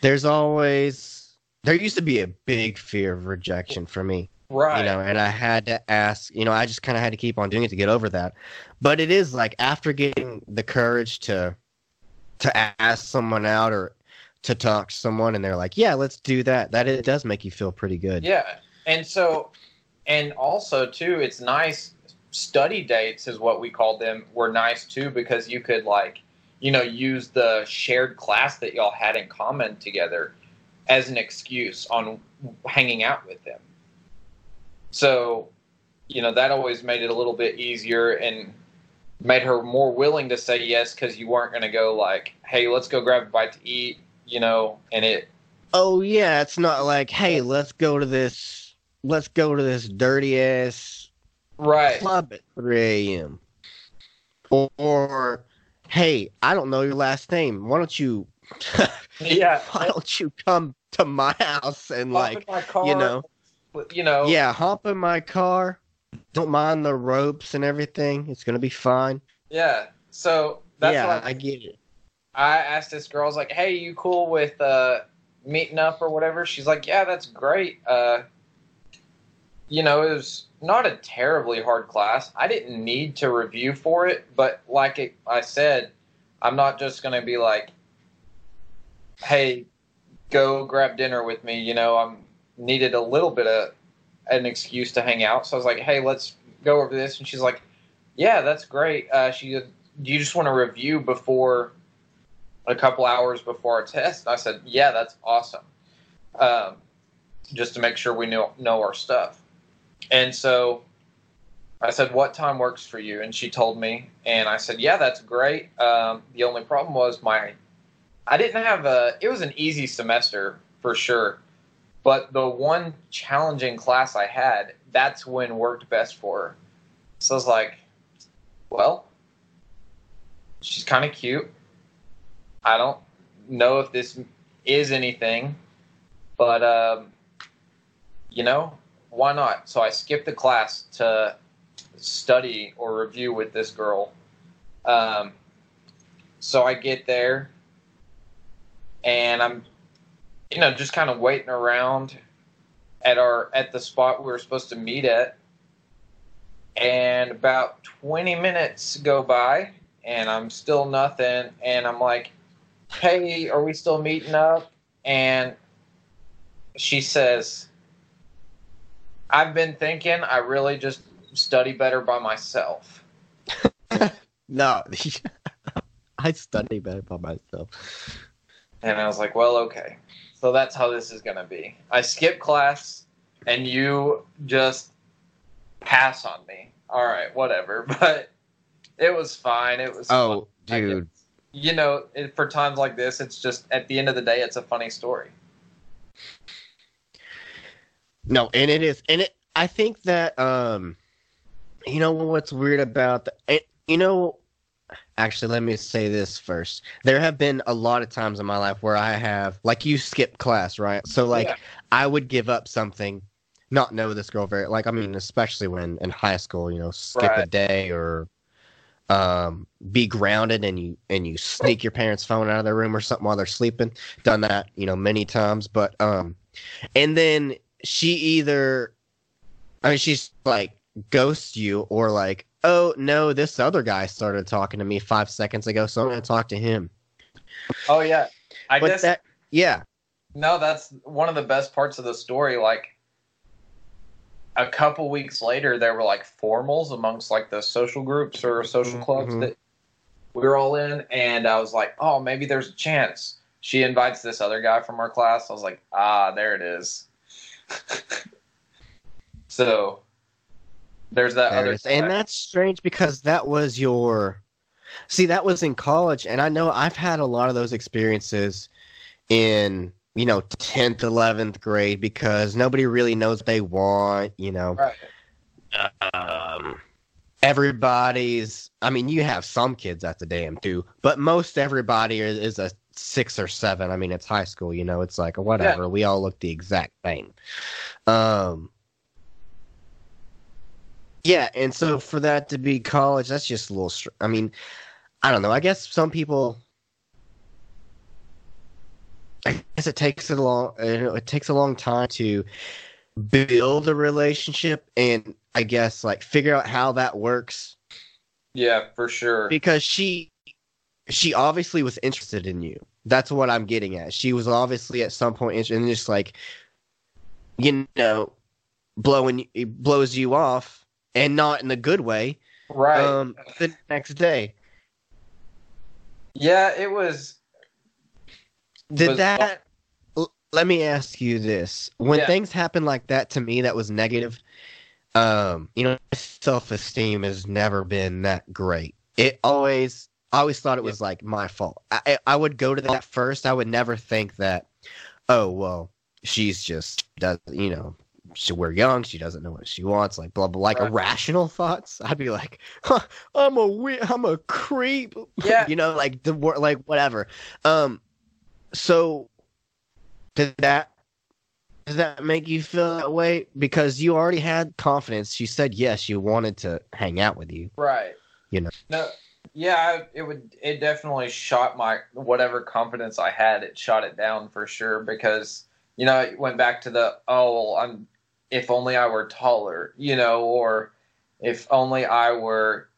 there's always there used to be a big fear of rejection for me Right. you know and i had to ask you know i just kind of had to keep on doing it to get over that but it is like after getting the courage to to ask someone out or to talk to someone and they're like yeah let's do that that it does make you feel pretty good Yeah. And so, and also too, it's nice. Study dates is what we called them. Were nice too because you could like, you know, use the shared class that y'all had in common together as an excuse on hanging out with them. So, you know, that always made it a little bit easier and made her more willing to say yes because you weren't going to go like, hey, let's go grab a bite to eat, you know, and it oh yeah it's not like hey let's go to this let's go to this dirty ass right. club at 3 a.m. Or, or, hey, I don't know your last name. Why don't you, (laughs) Yeah. why don't you come to my house and like, you know, you know, yeah, hop in my car. Don't mind the ropes and everything. It's gonna be fine. yeah. So that's yeah, what I get it. I asked this girl. I was like, "Hey, you cool with uh, meeting up or whatever?" She's like, "Yeah, that's great." Uh, you know, it was not a terribly hard class. I didn't need to review for it, but like it, I said, I'm not just gonna be like, "Hey, go grab dinner with me." You know, I'm needed a little bit of an excuse to hang out. So I was like, "Hey, let's go over this," and she's like, "Yeah, that's great." Uh, she, do you just want to review before? a couple hours before our test. I said, "Yeah, that's awesome," um, just to make sure we know know our stuff. And so I said, "What time works for you?" And she told me, and I said, "Yeah, that's great." Um, the only problem was my, I didn't have a. It was an easy semester for sure, but the one challenging class I had, that's when worked best for her. So I was like, "Well, she's kind of cute. I don't know if this is anything, but um, you know, why not?" So I skipped the class to study or review with this girl. Um, so I get there and I'm, you know, just kind of waiting around at our at the spot we were supposed to meet at. And about 20 minutes go by and I'm still nothing. And I'm like, hey, are we still meeting up? And she says, I've been thinking I really just study better by myself. (laughs) No, (laughs) I study better by myself. And I was like, well, okay. So that's how this is going to be. I skip class and you just pass on me. All right, whatever. (laughs) But it was fine. It was Oh, fun. Dude. You know, it, for times like this, it's just at the end of the day, it's a funny story. No, and it is, and it. I think that um, you know what's weird about the, it, you know, actually, let me say this first. There have been a lot of times in my life where I have, like, you skip class, right? So, like, Yeah. I would give up something, not know this girl very, like, I mean, especially when in high school, you know, skip a day or um be grounded and you and you sneak your parents phone out of their room or something while they're sleeping done that you know many times but um and then she either i mean she's like ghosts you or like oh no this other guy started talking to me five seconds ago so i'm gonna talk to him Oh, yeah. I but guess, that yeah no, that's one of the best parts of the story. Like, a couple weeks later, there were like formals amongst like the social groups or social clubs Mhm. that we were all in, and I was like, oh, maybe there's a chance. She invites this other guy from our class. I was like, ah, there it is. (laughs) so there's that there other is. and that's strange because that was your see that was in college and i know i've had a lot of those experiences in you know 10th 11th grade because nobody really knows what they want you know. Right. um, everybody's i mean you have some kids at the damn too but most everybody is, is a six or seven. I mean it's high school you know it's like whatever we all look the exact same. Um yeah and so for that to be college that's just a little str- i mean i don't know i guess some people i guess it takes a long uh, you know, it takes a long time to build a relationship and I guess like figure out how that works Yeah, for sure. because she she obviously was interested in you. That's what I'm getting at. She was obviously at some point interested and just like you know blowing it blows you off and not in the good way Right. um the next day. yeah, it was. Did was- that l- let me ask you this. When Yeah. things happen like that to me that was negative, um, you know, self esteem has never been that great. It always I always thought it was like my fault. I I- I would go to that first. I would never think that, oh well, she's just does you know, she, we're young. She doesn't know what she wants. Like blah blah. Like Right. irrational thoughts. (laughs) I'd be like, huh, I'm a we- I'm a creep. Yeah. (laughs) you know, like the like whatever. Um, so did that does that make you feel that way? Because you already had confidence. She said yes, you wanted to hang out with you. Right. You know. No. Yeah, I, it would. It definitely shot my whatever confidence I had. It shot it down for sure because you know it went back to the oh well, I'm if only I were taller, you know, or if only I were,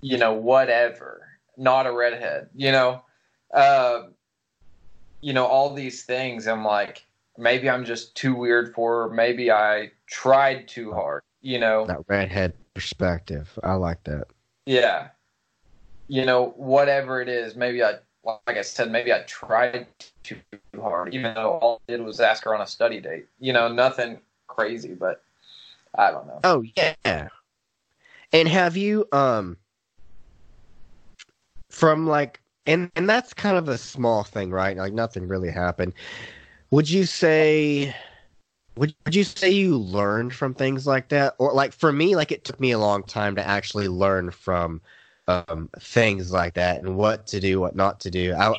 you know, whatever, not a redhead, you know, uh, you know all these things. I'm like maybe I'm just too weird for her. Maybe I tried too hard, you know. That redhead perspective. I like that. Yeah. You know, whatever it is, maybe I, like I said, maybe I tried too hard, even though all I did was ask her on a study date. You know, nothing crazy, but I don't know. Oh yeah. And have you um from like and and that's kind of a small thing, right? Like nothing really happened. Would you say would would you say you learned from things like that? Or like for me, like it took me a long time to actually learn from um things like that and what to do, what not to do. I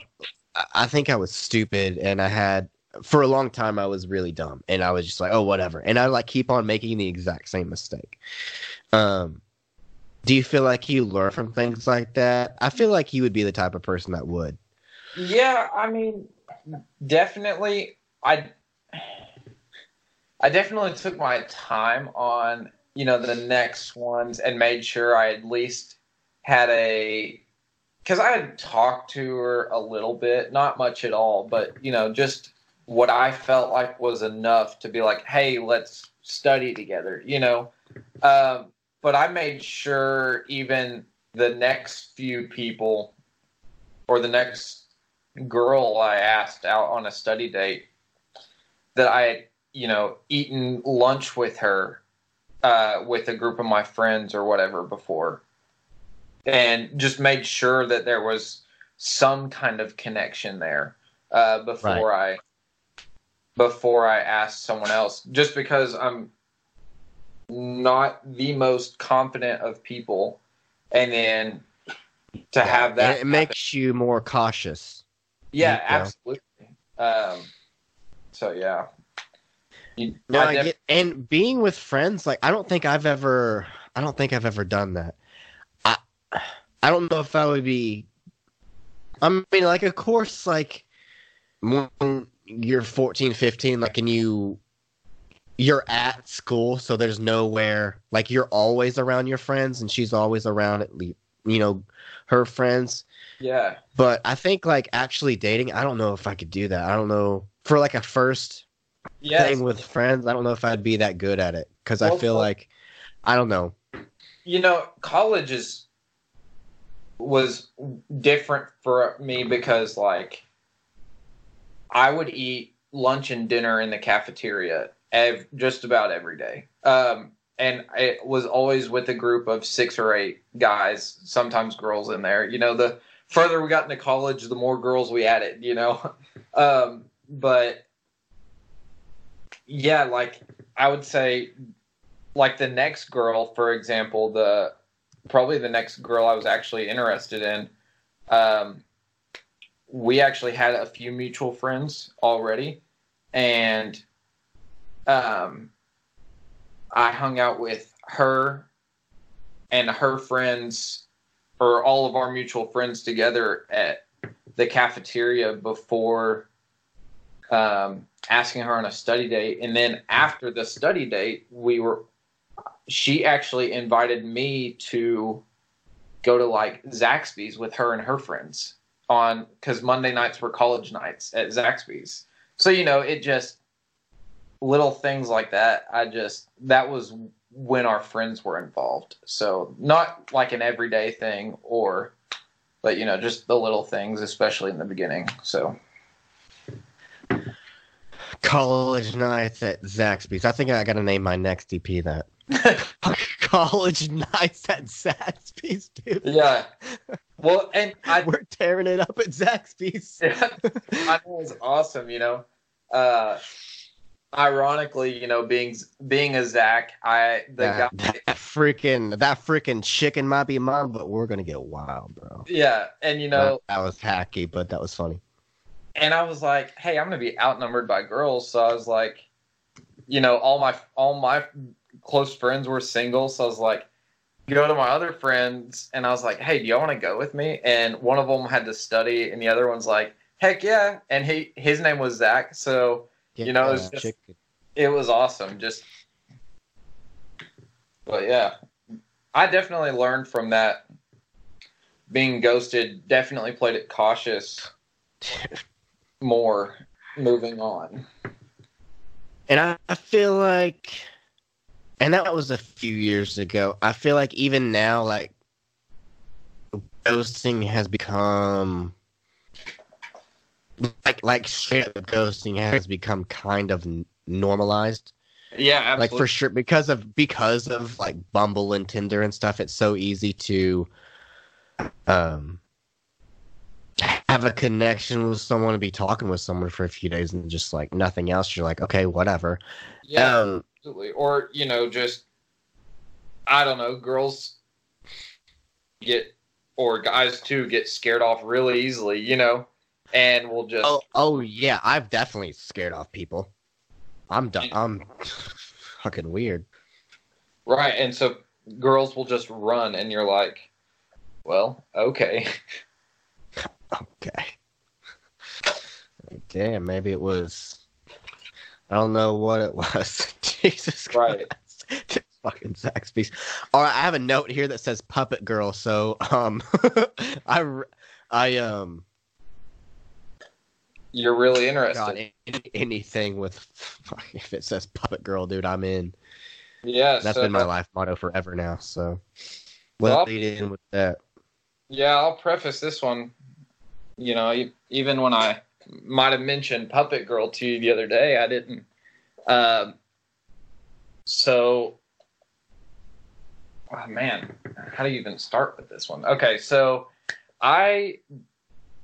I think I was stupid and I had for a long time I was really dumb and I was just like, oh whatever. And I like keep on making the exact same mistake. Um do you feel like you learn from things like that? I feel like you would be the type of person that would. Yeah, I mean, definitely. I I definitely took my time on you know the next ones and made sure I at least had a because I had talked to her a little bit, not much at all, but you know just what I felt like was enough to be like, hey, let's study together, you know. Um, but I made sure even the next few people or the next girl I asked out on a study date that I had, you know, eaten lunch with her uh, with a group of my friends or whatever before. And just made sure that there was some kind of connection there uh, before I before I ask someone else. Just because I'm not the most confident of people, and then to have that, it makes you more cautious. yeah, yeah. absolutely. Um, so yeah, you, No, I I def- get, and being with friends, like I don't think I've ever, I don't think I've ever done that. I, I don't know if I would be. I mean, like, of course, like when you're 14, 15, like, and you, you're at school, so there's nowhere, like, you're always around your friends, and she's always around at least, you know, her friends. yeah, But I think, like, actually dating, I don't know if I could do that. I don't know for like a first yes. thing with friends. I don't know if I'd be that good at it because I feel well- like I don't know. you know, college is was different for me because like I would eat lunch and dinner in the cafeteria ev- just about every day. Um, and it was always with a group of six or eight guys, sometimes girls in there. You know, the further we got into college, the more girls we added, you know. (laughs) Um, but yeah, like I would say like the next girl, for example, the probably the next girl I was actually interested in, um, we actually had a few mutual friends already, and um, I hung out with her and her friends, or all of our mutual friends together at the cafeteria before um, asking her on a study date, and then after the study date, we were she actually invited me to go to like Zaxby's with her and her friends on because Monday nights were college nights at Zaxby's. So you know, it just little things like that. I just that was when our friends were involved. So not like an everyday thing, or but you know, just the little things, especially in the beginning. So College nights at Zaxby's. I think I got to name my next EP that. (laughs) (laughs) College (laughs) nights at Zaxby's, dude. yeah. Well, and I We're tearing it up at Zaxby's. (laughs) I know it's awesome, you know. Uh, ironically, you know, being being a Zach, I the that, guy, that freaking that freaking chicken might be mine, but we're gonna get wild, bro. yeah, and you know, that, that was hacky, but that was funny. and I was like, hey, I'm gonna be outnumbered by girls, so I was like, you know, all my all my close friends were single, so I was like, go to my other friends, and I was like, hey, do y'all want to go with me? And one of them had to study, and the other one's like, heck yeah, and he his name was Zach, so Get You know, that it's just- it was awesome. Just, but yeah, I definitely learned from that. Being ghosted, definitely played it cautious (laughs) more moving on. And I, I feel like, and that was a few years ago. I feel like even now, like, ghosting has become, like, like straight up ghosting has become kind of normalized. Yeah, absolutely. like for sure because of because of like Bumble and Tinder and stuff. It's so easy to um have a connection with someone and be talking with someone for a few days and just like nothing else. You're like, okay, whatever. yeah, Um, absolutely. Or you know, just I don't know, girls get or guys too get scared off really easily, you know, and we'll just oh, oh yeah, I've definitely scared off people. I'm done. I'm fucking weird. right, and so girls will just run, and you're like, well, okay, (laughs) Okay. Damn, maybe it was. I don't know what it (laughs) was. Jesus Christ. Right. This fucking Zaxby's. All right, I have a note here that says Puppet Girl. So, um, (laughs) I, I, um, you're really interested. got any, anything with if it says Puppet Girl, dude, I'm in. Yeah, That's so, been my life motto forever now. So, Well, lead in with that. Yeah, I'll preface this one. You know, even when I might have mentioned Puppet Girl to you the other day, I didn't. Um, so, oh man, how do you even start with this one? Okay, so I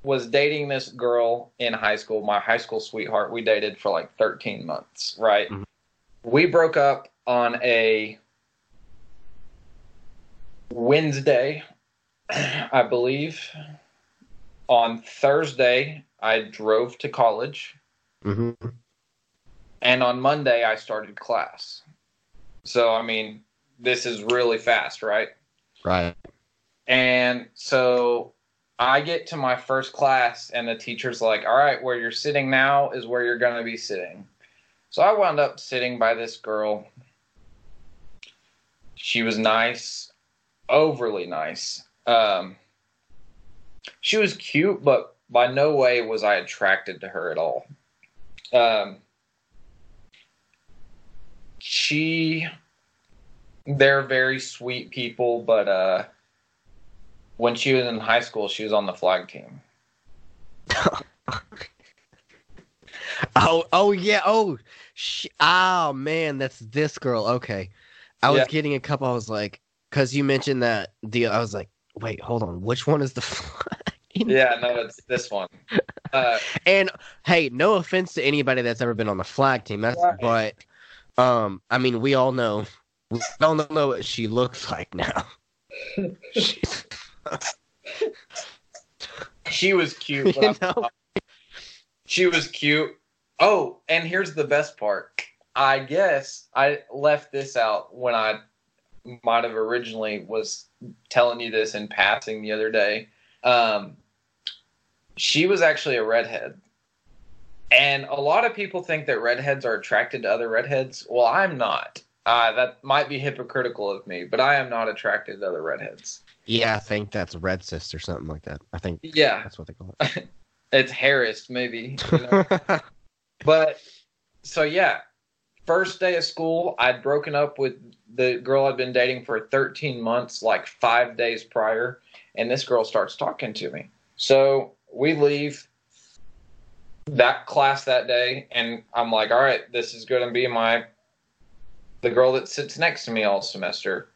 was dating this girl in high school, my high school sweetheart. We dated for like 13 months, right? Mhm. We broke up on a Wednesday, (clears throat) I believe. On Thursday, I drove to college, hmm and on Monday, I started class. So, I mean, this is really fast, right? Right. And so I get to my first class, and the teacher's like, All right, where you're sitting now is where you're going to be sitting. So I wound up sitting by this girl. She was nice, overly nice. Um, she was cute, but by no way was I attracted to her at all. Um, she, they're very sweet people, but uh, when she was in high school, she was on the flag team. (laughs) Oh, oh yeah. Oh, sh- oh man, that's this girl. Okay, I was Yeah. getting a couple. I was like, because you mentioned that deal. I was like, wait, hold on. Which one is the? (laughs) flag? Yeah, no, it's this one. (laughs) Uh, And hey, no offense to anybody that's ever been on the flag team. That's Right. but, um, I mean, we all know. We all know what she looks like now. (laughs) She was cute. you know. she was cute. Oh, and here's the best part. I guess I left this out when I might have originally was telling you this in passing the other day. Um, she was actually a redhead. And a lot of people think that redheads are attracted to other redheads. Well, I'm not. Uh, that might be hypocritical of me, but I am not attracted to other redheads. Yeah, I think that's Red Cyst or something like that. I think Yeah, that's what they call it. (laughs) it's Harris, maybe. you (laughs) know? But so yeah, first day of school, I'd broken up with the girl I'd been dating for 13 months, like five days prior, and this girl starts talking to me. So we leave that class that day, and I'm like, all right, this is going to be my the girl that sits next to me all semester.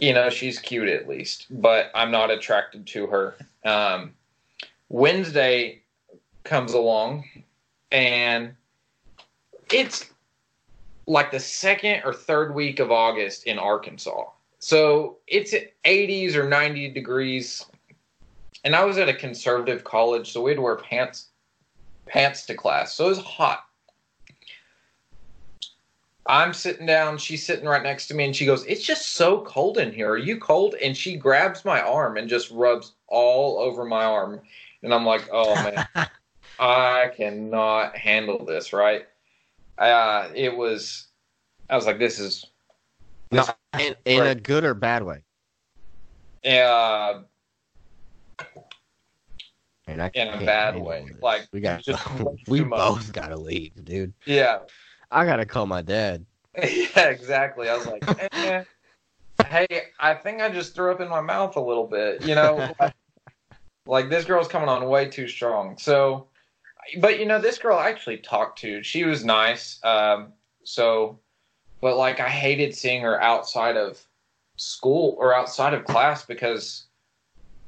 You know, she's cute at least, but I'm not attracted to her. Um, Wednesday comes along and it's like the second or third week of August in Arkansas. So it's at 80s or 90 degrees. And I was at a conservative college, so we'd wear pants pants to class. So it was hot. I'm sitting down, she's sitting right next to me, and she goes, It's just so cold in here. Are you cold? And she grabs my arm and just rubs all over my arm. And I'm like, Oh man. (laughs) I cannot handle this, right? Uh, it was, I was like, this is, No, in, in a good or bad way. uh, And I In a bad way. this. Like, we got, just we both gotta leave, dude. yeah, I gotta call my dad. (laughs) yeah, exactly. I was like, eh, hey, I think I just threw up in my mouth a little bit, you know? like, (laughs) like, this girl's coming on way too strong. So, but you know, this girl I actually talked to, she was nice. Um, so but like I hated seeing her outside of school or outside of class because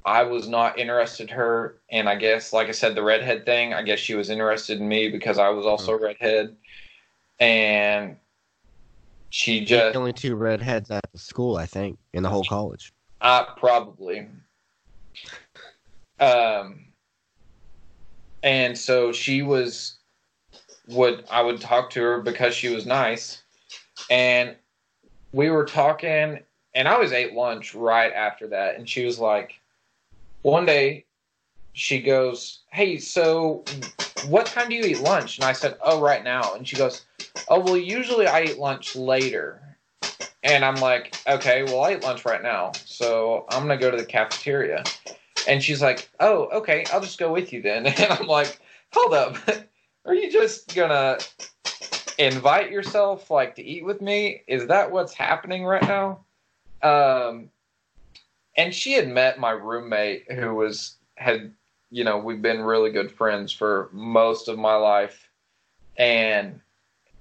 I was not interested in her. And I guess, like I said, the redhead thing, I guess she was interested in me because I was also a redhead. And she just the only two redheads at the school, I think, in the whole college. Uh, probably. Um, and so she was, would I would talk to her because she was nice, and we were talking, and I was ate lunch right after that, and she was like, one day, she goes, "Hey, so what time do you eat lunch?" And I said, "Oh, right now." And she goes, "Oh, well, usually I eat lunch later." And I'm like, okay, well, I eat lunch right now, so I'm gonna go to the cafeteria. And she's like, oh, okay, I'll just go with you then. (laughs) And I'm like, hold up, (laughs) are you just gonna invite yourself like to eat with me? Is that what's happening right now? Um, and she had met my roommate who was had you know we've been really good friends for most of my life, and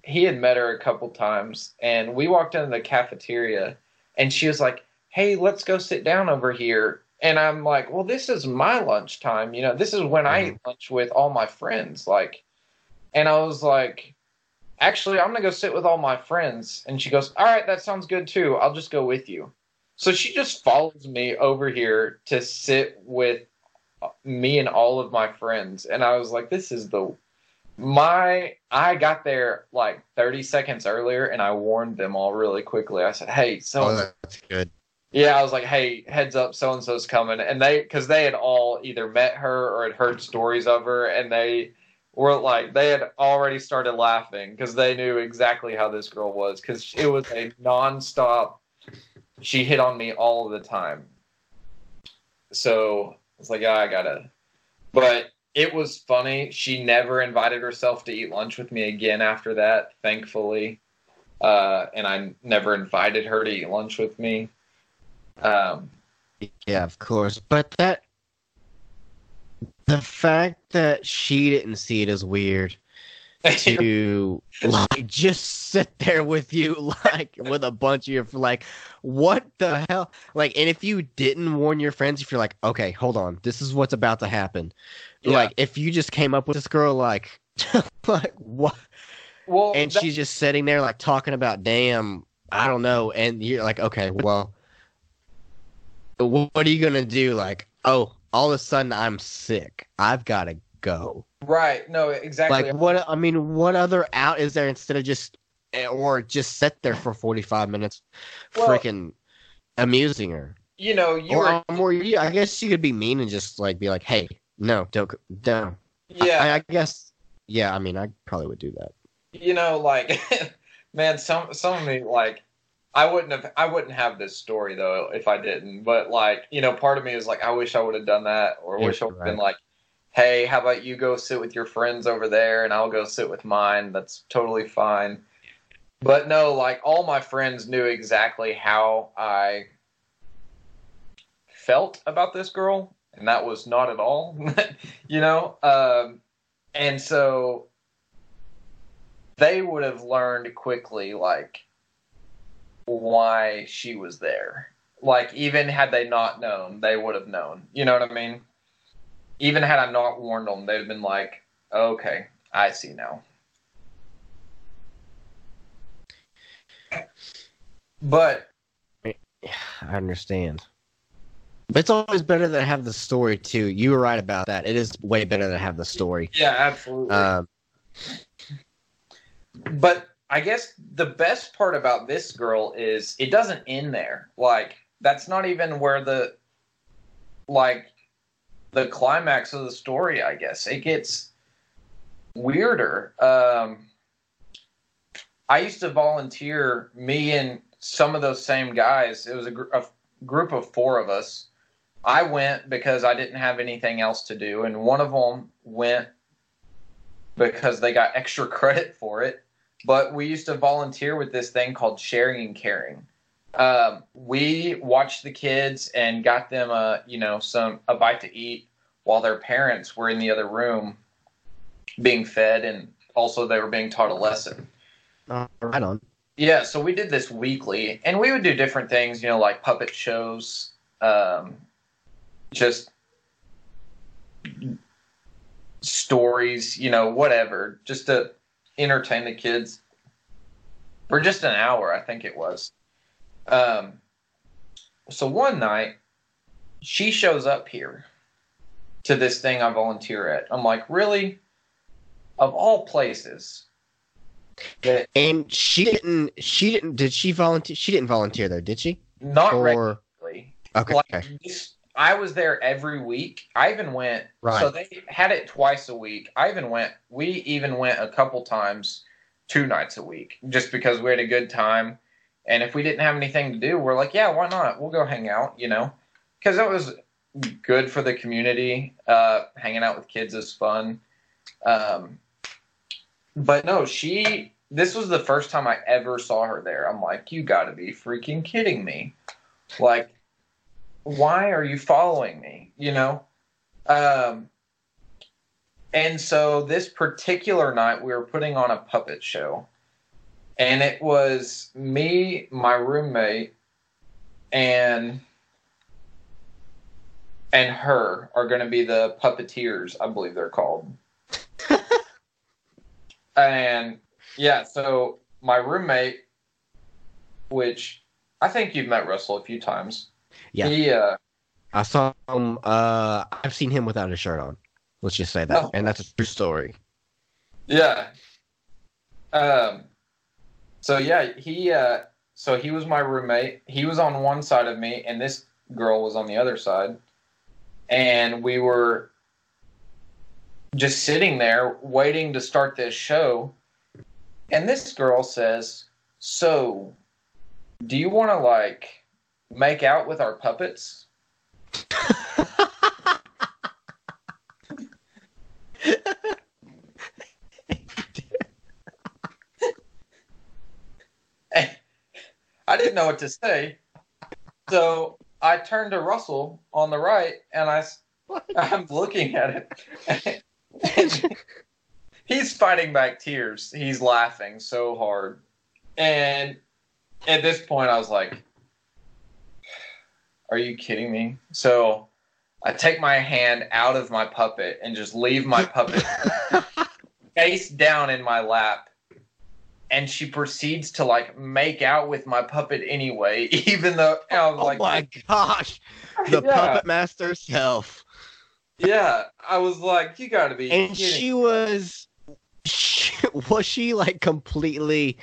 he had met her a couple times and we walked into the cafeteria and she was like hey let's go sit down over here and i'm like well this is my lunchtime. You know this is when i eat lunch with all my friends like and i was like actually i'm gonna go sit with all my friends. And she goes all right that sounds good too. I'll just go with you. So she just follows me over here to sit with me and all of my friends. And i was like this is the my I got there like 30 seconds earlier and I warned them all really quickly. I said, "Hey, so Oh, that's good. Yeah, I was like, "Hey, heads up, so and so's coming." And they cuz they had all either met her or had heard stories of her and they were like they had already started laughing cuz they knew exactly how this girl was cuz it was a nonstop she hit on me all the time. So, it's like, yeah, I got to but it was funny. She never invited herself to eat lunch with me again after that, thankfully. Uh, and I never invited her to eat lunch with me. Um, Yeah, of course. But that the fact that she didn't see it as weird (laughs) to like just sit there with you (laughs) like with a bunch of your like what the hell like and if you didn't warn your friends if you're like okay hold on this is what's about to happen Yeah. like if you just came up with this girl like (laughs) like what well, and that- she's just sitting there like talking about damn i don't know and you're like okay well what are you gonna do like oh all of a sudden i'm sick i've gotta go right? No, exactly. like what i mean what other out is there instead of just eh, or just sit there for 45 minutes Well- freaking amusing her you know, you or, were, or yeah, i guess you could be mean and just like be like hey no don't don't yeah, I, I guess yeah i mean i probably would do that you know, like, (laughs) man, some some of me like. I wouldn't have I wouldn't have this story though if I didn't. But like, you know, part of me is like, I wish I would have done that, or Yeah, wish I would have been like, hey, how about you go sit with your friends over there and I'll go sit with mine. That's totally fine. But no, like all my friends knew exactly how I felt about this girl, and that was not at all, (laughs) you know. Um, and so they would have learned quickly, like why she was there. Like even had they not known, they would have known. You know what I mean? Even had I not warned them, they'd have been like, "Okay, I see now." But I understand. But it's always better to have the story too. You were right about that. It is way better to have the story. yeah, absolutely. Um, But I guess the best part about this girl is it doesn't end there. Like that's not even where the like the climax of the story, I guess. It gets weirder. Um I used to volunteer me and some of those same guys. It was a, gr- a group of 4 of us. I went because I didn't have anything else to do and one of them went because they got extra (laughs) credit for it. But we used to volunteer with this thing called sharing and caring. Um, we watched the kids and got them a you know some a bite to eat while their parents were in the other room being fed and also they were being taught a lesson. uh, right on. Yeah, so we did this weekly, and we would do different things, you know, like puppet shows, um, just stories, you know, whatever, just to entertain the kids for just an hour, I think it was. Um, so one night, she shows up here to this thing I volunteer at. I'm like, really? Of all places, that And she didn't. She didn't. Did she volunteer? She didn't volunteer there, did she? not Or regularly. okay. like this, I was there every week. I even went. Right. So they had it twice a week. I even went. We even went a couple times, two nights a week, just because we had a good time. And if we didn't have anything to do, we're like, yeah, why not? We'll go hang out. You know, because it was good for the community. Uh, hanging out with kids is fun. Um, but no, she. This was the first time I ever saw her there. I'm like, you got to be freaking kidding me! Like, why are you following me? You know? Um, and so this particular night, we were putting on a puppet show. And it was me, my roommate, and and her are going to be the puppeteers, I believe they're called. (laughs) and yeah, so my roommate, which I think you've met Russell a few times. Yeah. He, uh, I saw him. Uh, I've seen him without a shirt on. Let's just say that, Oh. and that's a true story. Yeah. Um. So yeah, he. Uh, so he was my roommate. He was on one side of me, and this girl was on the other side, and we were just sitting there waiting to start this show. And this girl says, "So, do you want to like make out with our puppets?" I didn't know what to say. So I turned to Russell on the right and I—I'm looking at it. He's fighting back tears. He's laughing so hard. And at this point, I was like, Are you kidding me? So I take my hand out of my puppet and just leave my puppet (laughs) face down in my lap and she proceeds to like make out with my puppet anyway (laughs) even though I was oh like my gosh, the (laughs) Yeah. puppet master herself, yeah i was like you gotta be and kidding. she was. She, was she like completely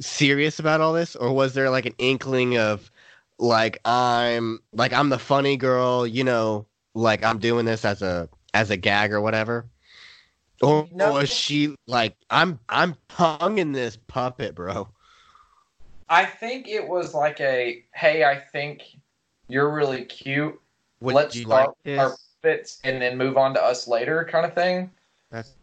serious about all this, or was there like an inkling of like I'm like I'm the funny girl, you know, like I'm doing this as a as a gag or whatever? Or No. was she like I'm I'm tonguing this puppet, bro? i think it was like a hey i think you're really cute Would let's you start like our puppets and then move on to us later kind of thing That's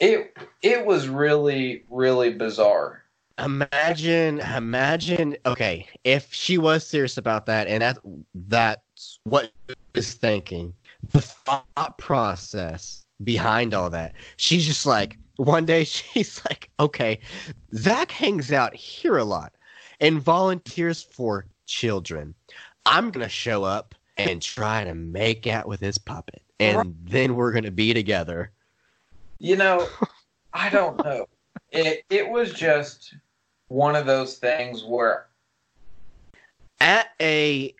it it was really really bizarre Imagine, imagine. Okay, if she was serious about that, and that that's what is thinking, the thought process behind all that. She's just like, one day (laughs) she's like, okay, Zach hangs out here a lot and volunteers for children. I'm gonna show up and try to make out with his puppet, and then we're gonna be together. You know, (laughs) I don't know. It it was just one of those things where at a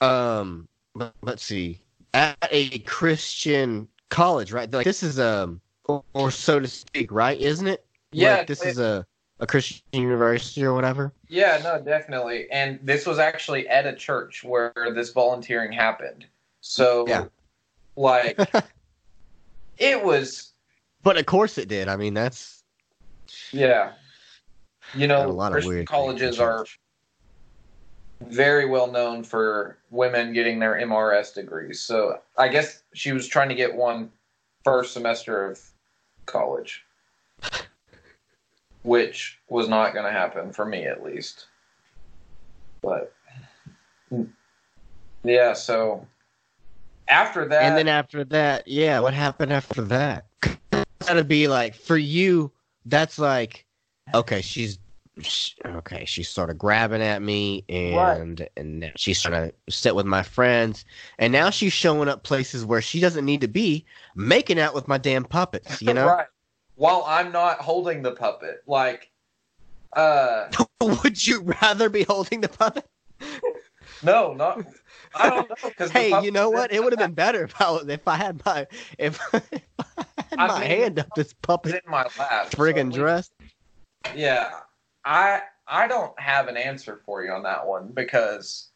um let- let's see at a christian college right like this is um or, or so to speak right isn't it yeah, like, this it- is a a christian university or whatever yeah, no, definitely. And this was actually at a church where this volunteering happened. So Yeah. like (laughs) it was but of course it did i mean that's yeah. You know, lot of Christian colleges are very well known for women getting their MRS degrees. So I guess she was trying to get one first semester of college, (laughs) which was not going to happen for me at least. But yeah, so after that, and then after that yeah what happened after that (laughs) gotta be like for you that's like okay, she's sh okay, she's sort of grabbing at me, and and now she's trying to sit with my friends, and now she's showing up places where she doesn't need to be, making out with my damn puppets. You (laughs) know, right. While I'm not holding the puppet, like, uh, (laughs) would you rather be holding the puppet? (laughs) no, not. I don't know Hey, you know what? It would have been better if I, if I had my if, if I had I my mean, hand up this puppet in my lap. so friggin' we- dress. Yeah, I I don't have an answer for you on that one because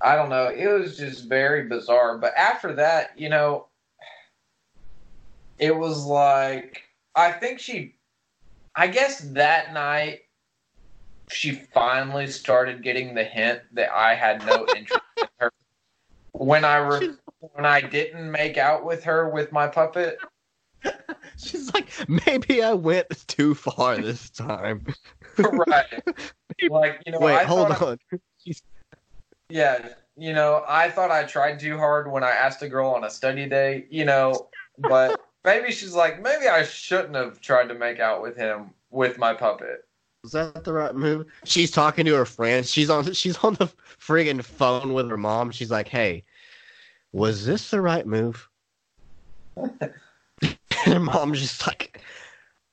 I don't know. It was just very bizarre. But after that, you know, it was like I think she, I guess that night she finally started getting the hint that I had no (laughs) interest in her. When I re- when I didn't make out with her with my puppet, (laughs) She's like, maybe I went too far this time. Right? Like you know, Wait, I hold thought I- on. (laughs) Yeah, you know, I thought I tried too hard when I asked a girl on a study day, you know, but (laughs) maybe she's like, maybe I shouldn't have tried to make out with him with my puppet. Was that the right move? She's talking to her friend. She's on. (laughs) She's on the friggin' phone with her mom. She's like, "Hey, was this the right move?" and her mom's just like,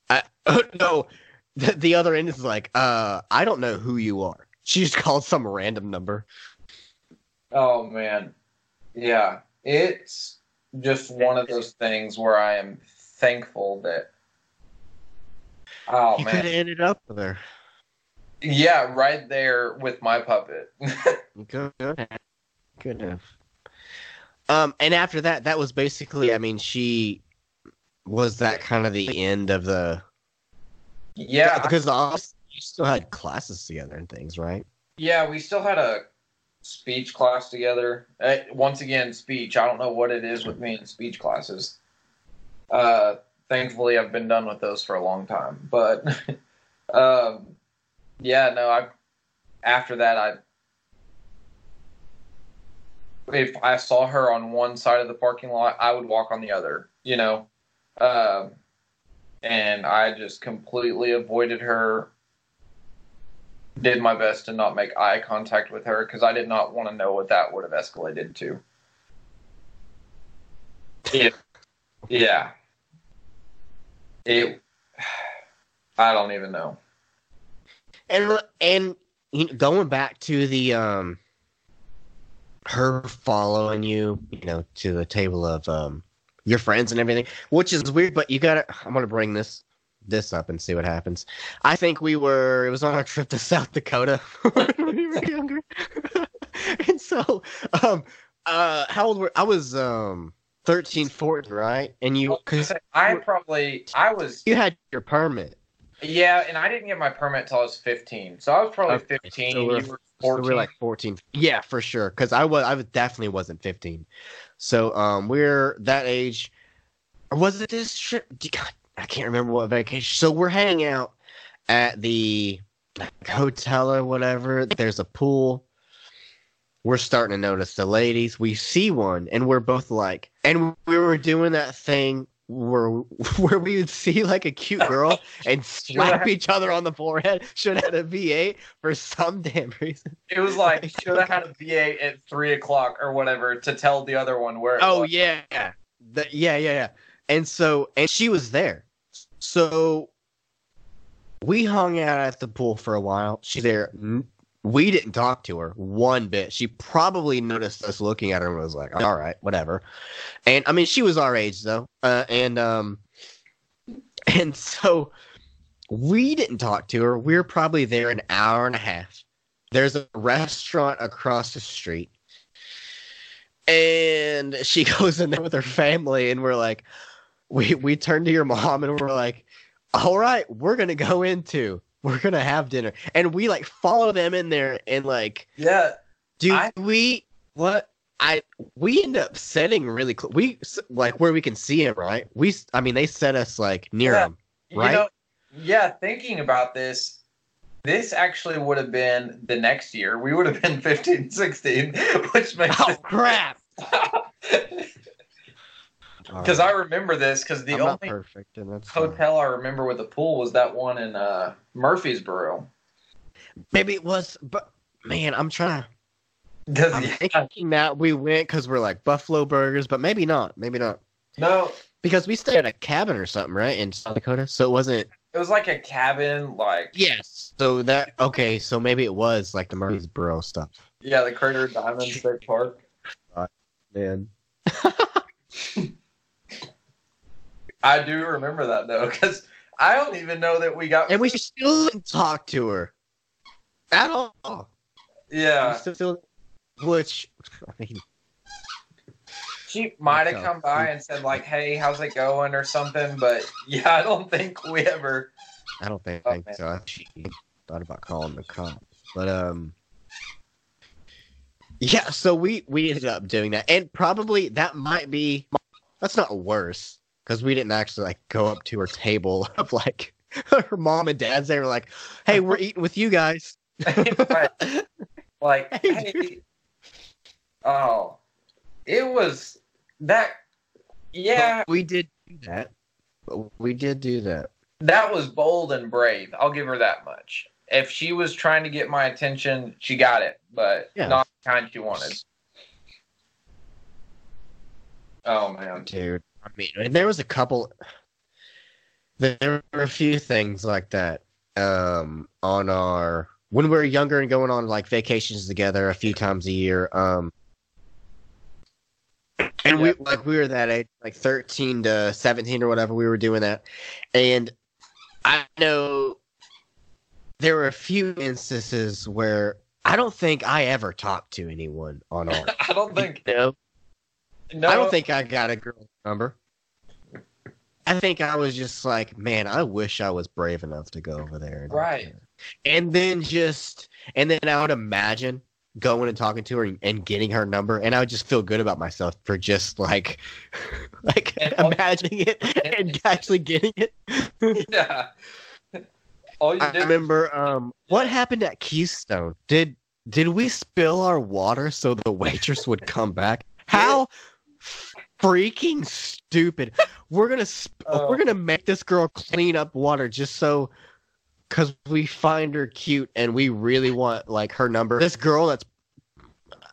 I, oh, "No." (laughs) The, the other end is like, "Uh, I don't know who you are." She just called some random number. Oh man. Yeah. It's just one of those things where I am thankful that Oh you could have man. ended up with her. Yeah, right there with my puppet. Have. Could have. Um, and after that, that was basically. I mean, she was that kind of the end of the yeah. because obviously you still had classes together and things, right? Yeah, we still had a speech class together. Uh, once again, speech. I don't know what it is with me in speech classes. Uh, thankfully, I've been done with those for a long time. But (laughs) um, yeah, no. I after that, I if I saw her on one side of the parking lot, I would walk on the other. You know, um, and I just completely avoided her did my best to not make eye contact with her because I did not want to know what that would have escalated to. It, yeah. It. (sighs) I don't even know. And and you know, going back to the um, her following you, you know, to the table of um your friends and everything, which is weird. But you gotta, I'm gonna bring this this up and see what happens. I think we were it was on our trip to South Dakota (laughs) when we were younger, (laughs) and so um uh how old were I was um 13, 14, right? And you because I probably I was you had your permit. yeah, and I didn't get my permit till I was fifteen, so I was probably Okay, fifteen. so and we're- you were So fourteen. we're like 14. Yeah, for sure. Because I was, I was- definitely wasn't 15. So um, we're that age. Or was it this trip? God, I can't remember what vacation. So we're hanging out at the like, hotel or whatever. There's a pool. We're starting to notice the ladies. We see one, and we're both like, and we were doing that thing where (laughs) where we would see like a cute girl (laughs) and slap each other on the forehead. Should have had a V8 for some damn reason. it was like (laughs) should have had a V8 at three o'clock or whatever to tell the other one where. Oh was. yeah, the, yeah, yeah, yeah. And so, and she was there. So we hung out at the pool for a while. She's there. We didn't talk to her one bit. She probably noticed us looking at her and was like, "All right, whatever." And I mean, she was our age though, uh, and um, (laughs) and so we didn't talk to her. We were probably there an hour and a half. There's a restaurant across the street and she (laughs) goes in there with her family and we're like we we turn to your mom and we're like all right we're gonna go into we're gonna have dinner and we like follow them in there and like Yeah, do I- we what i we end up setting really close we like where we can see him right we I mean they set us like near Yeah. him You Right? know, yeah, thinking about this, this actually would have been the next year. We would have been 15, 16, (laughs) which makes oh it. crap (laughs) Because I remember this because the I'm only perfect, and that's fine. hotel I remember with a pool was that one in uh, Murfreesboro. Maybe it was, but man, I'm trying. Because I'm thinking that we went because we're like Buffalo Burgers, but maybe not. Maybe not no, because we stayed at a cabin or something, right, in South Dakota. So it wasn't. it was like a cabin, like Yes. So that okay. So maybe it was like the Murfreesboro stuff. yeah, the Crater Diamond State Park. Man. (laughs) I do remember that though, (laughs) because I don't even know that we got. And we still didn't talk to her at all. We yeah, still, which I mean, she might have come by and said like, "Hey, how's it going?" or something. But (laughs) yeah, I don't think we ever. I don't think, Oh, think so. I She thought about calling the cops, but um, yeah. So we we ended up doing that, and probably that might be that's not worse because we didn't actually like go up to her table (laughs) of like her mom and dad's. They were like, "Hey, we're (laughs) eating with you guys." Right. (laughs) Like, Hey, hey, oh, it was that. Yeah, But we did do that. We did do that. that was bold and brave. I'll give her that much. If she was trying to get my attention, she got it, but Yeah. not the kind she wanted. Oh man. dude. I mean, and there was a couple. There were a few things like that um, on our when we were younger and going on like vacations together a few times a year. Um, and we like we were that age, like thirteen to seventeen or whatever. We were doing that, and I know there were a few instances where I don't think I ever talked to anyone on our. (laughs) I don't think. (laughs) No, No, I don't think I got a girl number. I think I was just like, man, I wish I was brave enough to go over there. And, Right. And then just, and then I would imagine going and talking to her and, and getting her number, and I would just feel good about myself for just like, (laughs) like And all- imagining it (laughs) and actually getting it. (laughs) Yeah. All you I did. remember, um, what happened at Keystone? Did did we spill our water so the waitress would come back? How freaking stupid! We're gonna sp- (laughs) Oh. we're gonna make this girl clean up water just so because we find her cute and we really want like her number. This girl that's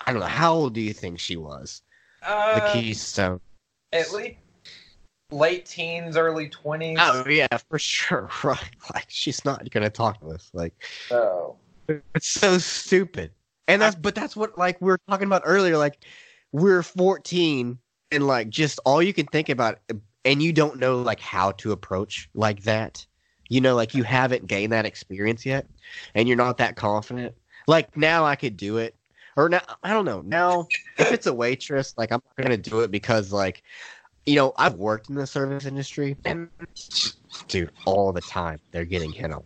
I don't know how old do you think she was? The uh, Keystone. at least late teens, early twenties. Oh yeah, for sure. (laughs) Right? Like she's not gonna talk to us. Like Oh. It's so stupid. And that's but that's what like we were talking about earlier. Like we're 14 and like just all you can think about uh, and you don't know like how to approach like that. You know, like you haven't gained that experience yet and you're not that confident. Like now I could do it. Or now I don't know. Now if it's a waitress, like I'm not gonna do it because like you know, I've worked in the service industry and dude, all the time they're getting hit on.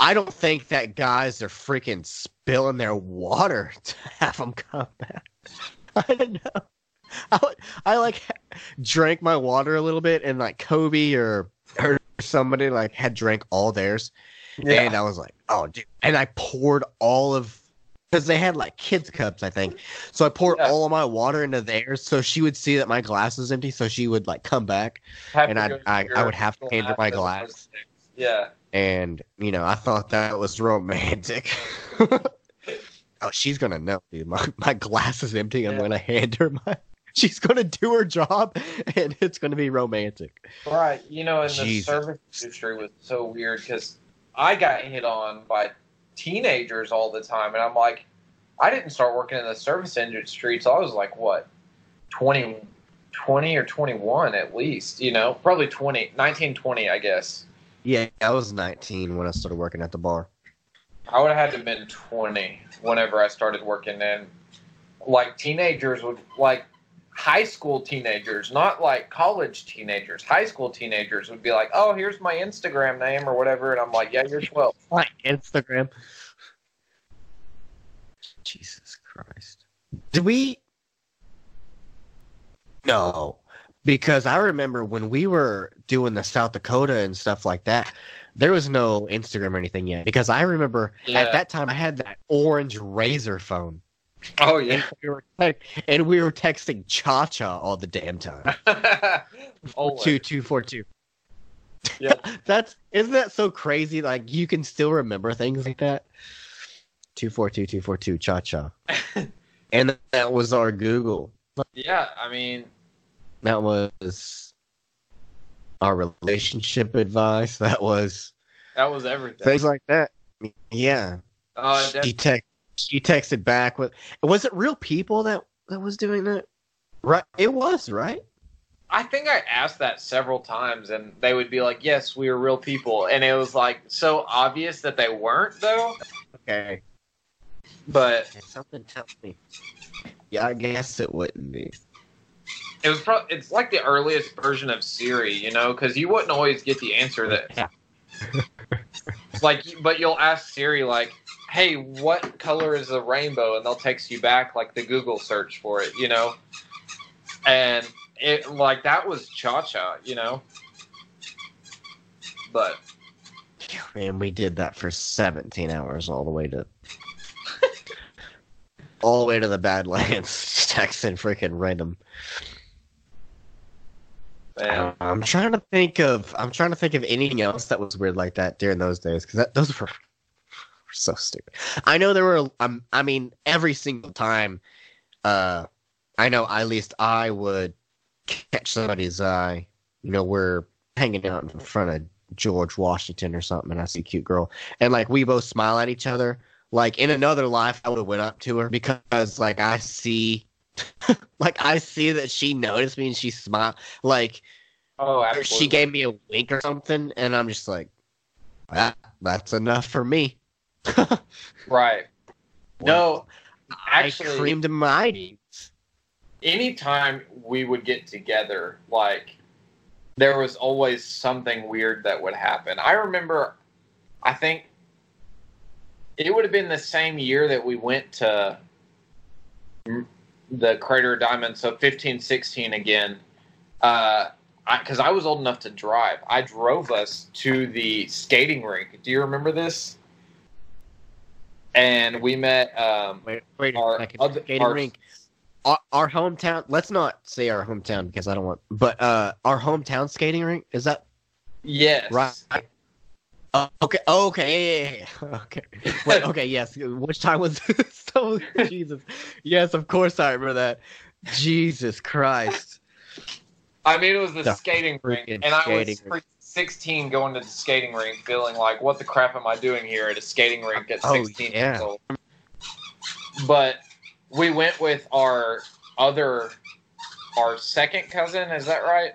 I don't think that guys are freaking spilling their water (laughs) to have them come back. (laughs) I don't know. (laughs) I, I like drank my water a little bit, and like Kobe or or somebody like had drank all theirs, Yeah. and I was like, oh, dude. And I poured all of because they had like kids cups, I think. So I poured Yeah. all of my water into theirs, so she would see that my glass was empty, so she would like come back, Have and I I, I would have to hand her my glass. Yeah. and you know I thought that was romantic. (laughs) oh, she's gonna know, dude. My my glass is empty. I'm Yeah. gonna hand her my. (laughs) She's gonna do her job, and it's gonna be romantic. Right. You know, and the Jesus. service industry was so weird because I got hit on by teenagers all the time, and I'm like, I didn't start working in the service industry till I was like what, 20, 20 or 21 at least. You know, probably 20, 19, 20, I guess. Yeah, I was 19 when I started working at the bar. I would have had to have been 20 whenever I started working. And like teenagers would like high school teenagers, not like college teenagers. High school teenagers would be like, "Oh, here's my Instagram name or whatever," and I'm like, "Yeah, you're 12." Like (laughs) Instagram. Jesus Christ. Did we? No, because I remember when we were doing the South Dakota and stuff like that. There was no Instagram or anything yet. Because I remember Yeah. at that time I had that orange Razr phone. Oh yeah. We were and we were texting Cha Cha all the damn time. (laughs) Two two four two. Yeah. (laughs) That's isn't that so crazy? Like you can still remember things like that. Two four two two four two cha cha, (laughs) and that was our Google. Yeah, I mean, That was our relationship advice. That was that was everything. things like that. Yeah, Uh, she text she texted back with. Was it real people that that was doing that? Right, it was right. I think I asked that several times, and they would be like, "Yes, we are real people," and it was like so obvious that they weren't, though. Okay, But something tells me. Yeah, I guess it wouldn't be. it was pro- it's like the earliest version of Siri, you know, because you wouldn't always get the answer that Yeah. (laughs) like, but you'll ask Siri like, "Hey, what color is a rainbow?" and they'll text you back like the Google search for it, you know, and it like that was Cha Cha, you know, but Man, we did that for 17 hours all the way to (laughs) all the way to the Badlands, (laughs) texting freaking random. man, um, I'm trying to think of I'm trying to think of anything else that was weird like that during those days because those were so stupid. I know there were um I mean every single time, uh, I know at least I would catch somebody's eye. You know, we're hanging out in front of George Washington or something, and I see a cute girl, and like we both smile at each other. Like in another life, I would have went up to her because like I see, (laughs) like I see that she noticed me and she smiled. Like oh, absolutely. she gave me a wink or something, and I'm just like, that, that's enough for me. Right. No, I actually, creamed my jeans. anytime we would get together, like there was always something weird that would happen. I remember, I think it would have been the same year that we went to the Crater of Diamond, so fifteen, sixteen again. Uh, because I, was old enough to drive. I drove us to the skating rink. Do you remember this? And we met. Um, Wait, wait Our second. other- our- rink. Our, our hometown. Let's not say our hometown because I don't want. But uh, our hometown skating rink is that yes. right? Uh, okay. Oh, okay. Yeah, yeah, yeah. (laughs) Okay. Wait. (laughs) Okay. Yes. Which time was (laughs) this? oh, Jesus. Yes. Of course I remember that. Jesus Christ. I mean, it was the, The skating rink, and I was freaking 16 going to the skating rink, feeling like, what the crap am I doing here at a skating rink at 16 Oh, 16 yeah. years old? But we went with our other, our second cousin, is that right?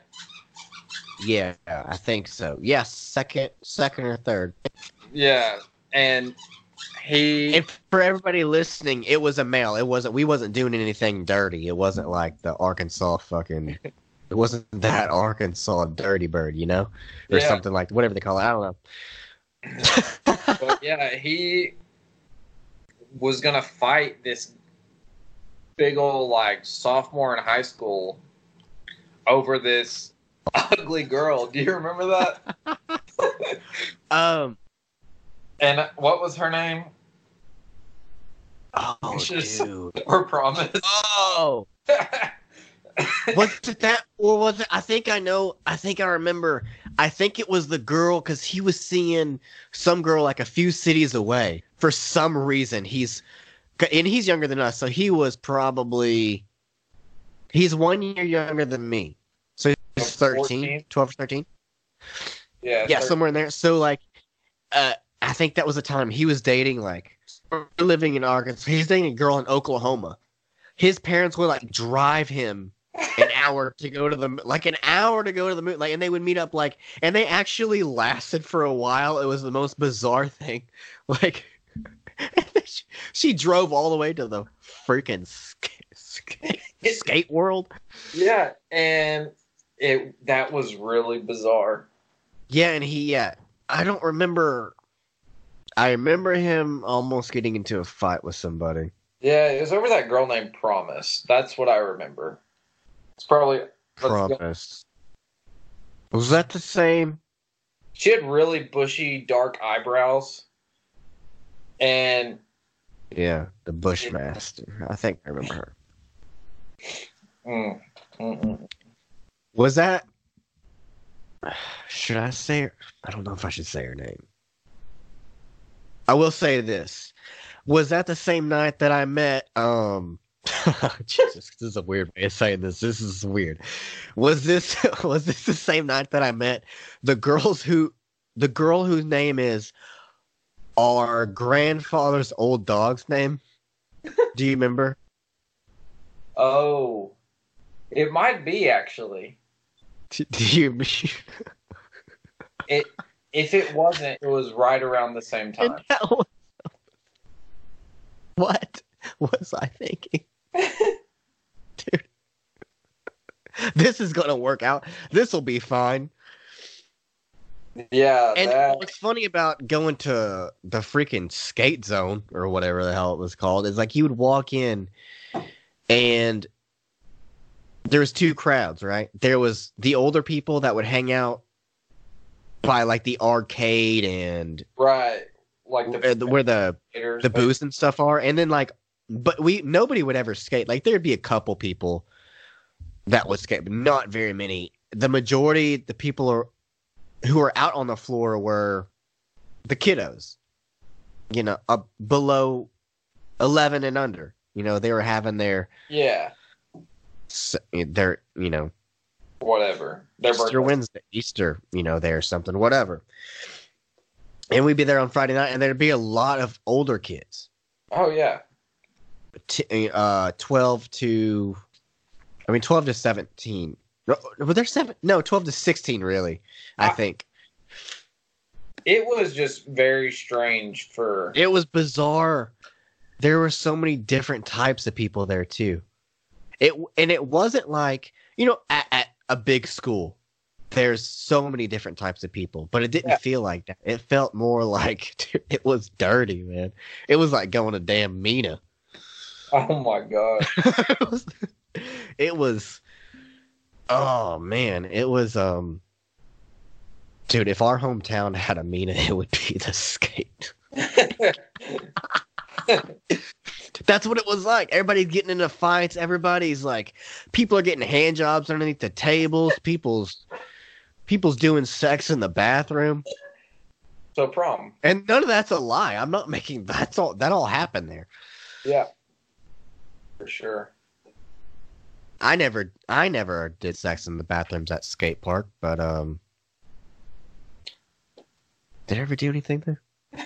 Yeah, I think so. Yes, second, second or third. Yeah, and he. And for everybody listening, it was a male. It wasn't. We wasn't doing anything dirty. It wasn't like the Arkansas fucking. It wasn't (laughs) that Arkansas dirty bird, you know, or Yeah. something like whatever they call it. I don't know. (laughs) but yeah, he was gonna fight this big old like sophomore in high school over this (laughs) ugly girl. Do you remember that? um. and what was her name? Oh, Just- dude. Or promise? Oh. Was it that or was it i think i know i think i remember i think it was the girl because he was seeing some girl like a few cities away for some reason he's and he's younger than us so he was probably he's one year younger than me so he's 13 14? 12 or 13 yeah. yeah somewhere in there so like uh i think that was the time he was dating like living in arkansas he's dating a girl in oklahoma his parents would like drive him an hour to go to the like an hour to go to the moon like and they would meet up like and they actually lasted for a while it was the most bizarre thing (laughs) like she, (laughs) she drove all the way to the freaking sk- sk- (laughs) skate world Yeah, and it that was really bizarre. yeah and he yeah i don't remember i remember him almost getting into a fight with somebody Yeah, it was over that girl named Promise. That's what I remember. It's probably promise was that the same She had really bushy, dark eyebrows, and Yeah, the Bushmaster. I think I remember her. Mm. Mm-mm. Was that? Should I say? Her? I don't know if I should say her name. I will say this: Was that the same night that I met? Um, (laughs) Jesus, this is a weird way of saying this. This is weird. Was this (laughs) was this the same night that I met the girls who, the girl whose name is our grandfather's old dog's name? Do you remember? (laughs) Oh, it might be actually. Do you? It if it wasn't, it was right around the same time. Was- what was I thinking? (laughs) Dude. (laughs) This is gonna work out. This will be fine. Yeah, And that, what's funny about going to the freaking skate zone or whatever the hell it was called is like you would walk in and there was two crowds, right? There was the older people that would hang out by like the arcade and right, like the where the skaters, the but- booths and stuff are, and then like, but we nobody would ever skate. Like there'd be a couple people that would skate, but not very many. The majority, the people are who are out on the floor were the kiddos. You know, up below eleven and under. You know, they were having their Yeah, their you know whatever. Their Easter birthday. Wednesday, Easter, you know, there or something, whatever. And we'd be there on Friday night, and there'd be a lot of older kids. Oh yeah, t- uh 12 to I mean 12 to 17. No, were there seven? No, 12 to 16 really. I I- think. it was just very strange for. It was bizarre. There were so many different types of people there too. It and it wasn't like, you know, at, at a big school there's so many different types of people, but it didn't Yeah. feel like that. It felt more (laughs) like dude, it was dirty, man. It was like going to damn Mina. (laughs) Oh my god. (laughs) it was it was oh man it was um dude if our hometown had a mina it would be the skate. (laughs) That's what it was like. Everybody's getting into fights. Everybody's like people are getting hand jobs underneath the tables. People's people's doing sex in the bathroom. So prom. and none of that's a lie. I'm not making that's all that all happened there. Yeah, for sure. I never I never did sex in the bathrooms at skate park, but um did I ever do anything there? (laughs)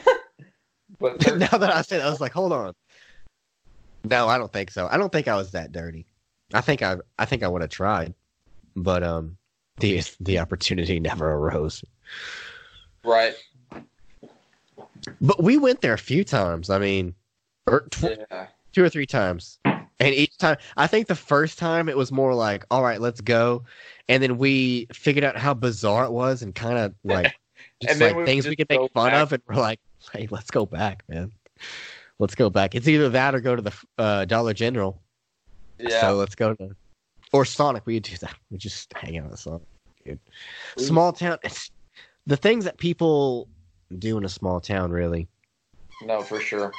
But (laughs) there- now that I said it, I was like, hold on. No, I don't think so. I don't think I was that dirty. I think I I think I would have tried. But um the the opportunity never arose. right. But we went there a few times. I mean, or tw- Yeah. two or three times. And each time, I think the first time it was more like, all right, let's go. And then we figured out how bizarre it was and kind of (laughs) like, just like we things we could make fun back. of. And we're like, hey, let's go back, man. Let's go back. It's either that or go to the uh, Dollar General. Yeah. So let's go to, or Sonic. We do that. We just hang out at Sonic. Dude. Small town. It's the things that people do in a small town, really. no, for sure.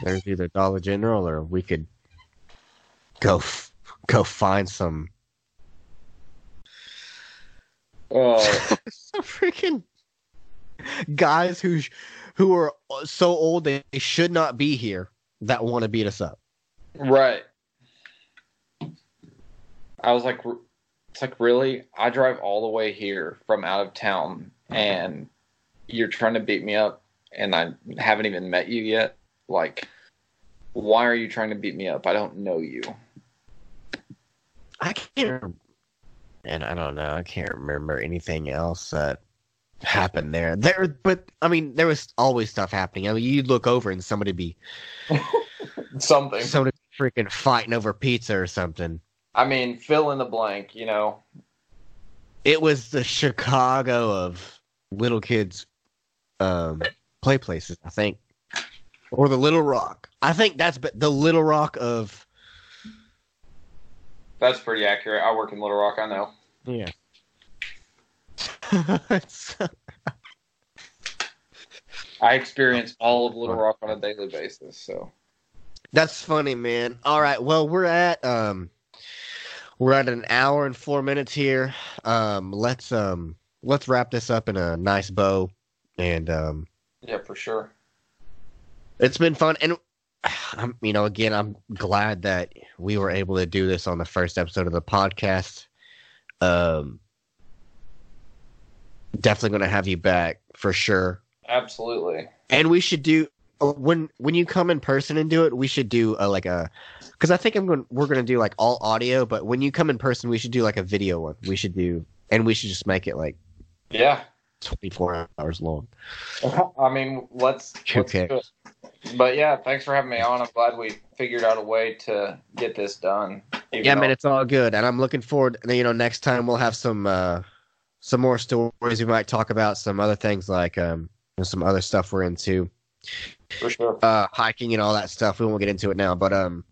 There's either Dollar General or we could go f- go find some Oh, (laughs) some freaking guys who sh- who are so old they should not be here that want to beat us up. right. I was like, it's like really. I drive all the way here from out of town, and you're trying to beat me up, and I haven't even met you yet. Like, why are you trying to beat me up? I don't know you. I can't and I don't know. I can't remember anything else that happened there. There, but I mean, there was always stuff happening. I mean, you'd look over and somebody be (laughs) Something. somebody freaking fighting over pizza or something. I mean, fill in the blank. You know. It was the Chicago of little kids um play places, I think. Or the Little Rock. I think that's but the Little Rock of That's pretty accurate. I work in Little Rock. I know. yeah. (laughs) I experience all of Little Rock on a daily basis. So That's funny, man. All right. Well, we're at um we're at an hour and 4 minutes here. Um let's um let's wrap this up in a nice bow and um yeah, for sure. It's been fun and (sighs) I'm you know again I'm glad that we were able to do this on the first episode of the podcast. Um definitely going to have you back for sure. Absolutely. And we should do uh, when when you come in person and do it, we should do a, like a because I think I'm going we're going to do like all audio, but when you come in person, we should do like a video one. We should do and we should just make it like Yeah. 24 hours long. I mean, let's, let's do it. But yeah, thanks for having me on. I'm glad we figured out a way to get this done. Yeah, man, it's all good, and I'm looking forward. You know, next time we'll have some uh some more stories. We might talk about some other things like um some other stuff we're into, for sure. uh hiking and all that stuff. We won't get into it now, but um.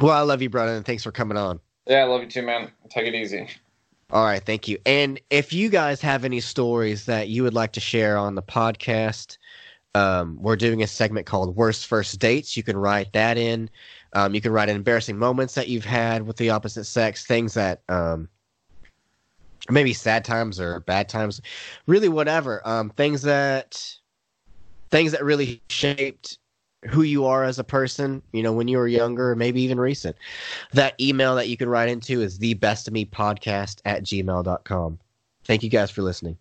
Well, I love you, brother, and thanks for coming on. Yeah, I love you too, man. Take it easy. All right, thank you. And if you guys have any stories that you would like to share on the podcast, um, we're doing a segment called Worst First Dates. You can write that in. Um, you can write in embarrassing moments that you've had with the opposite sex, things that um, maybe sad times or bad times, really whatever. Um, things that things that really shaped who you are as a person, you know, when you were younger, maybe even recent. That email that you can write into is the best of me podcast at gmail.com. Thank you guys for listening.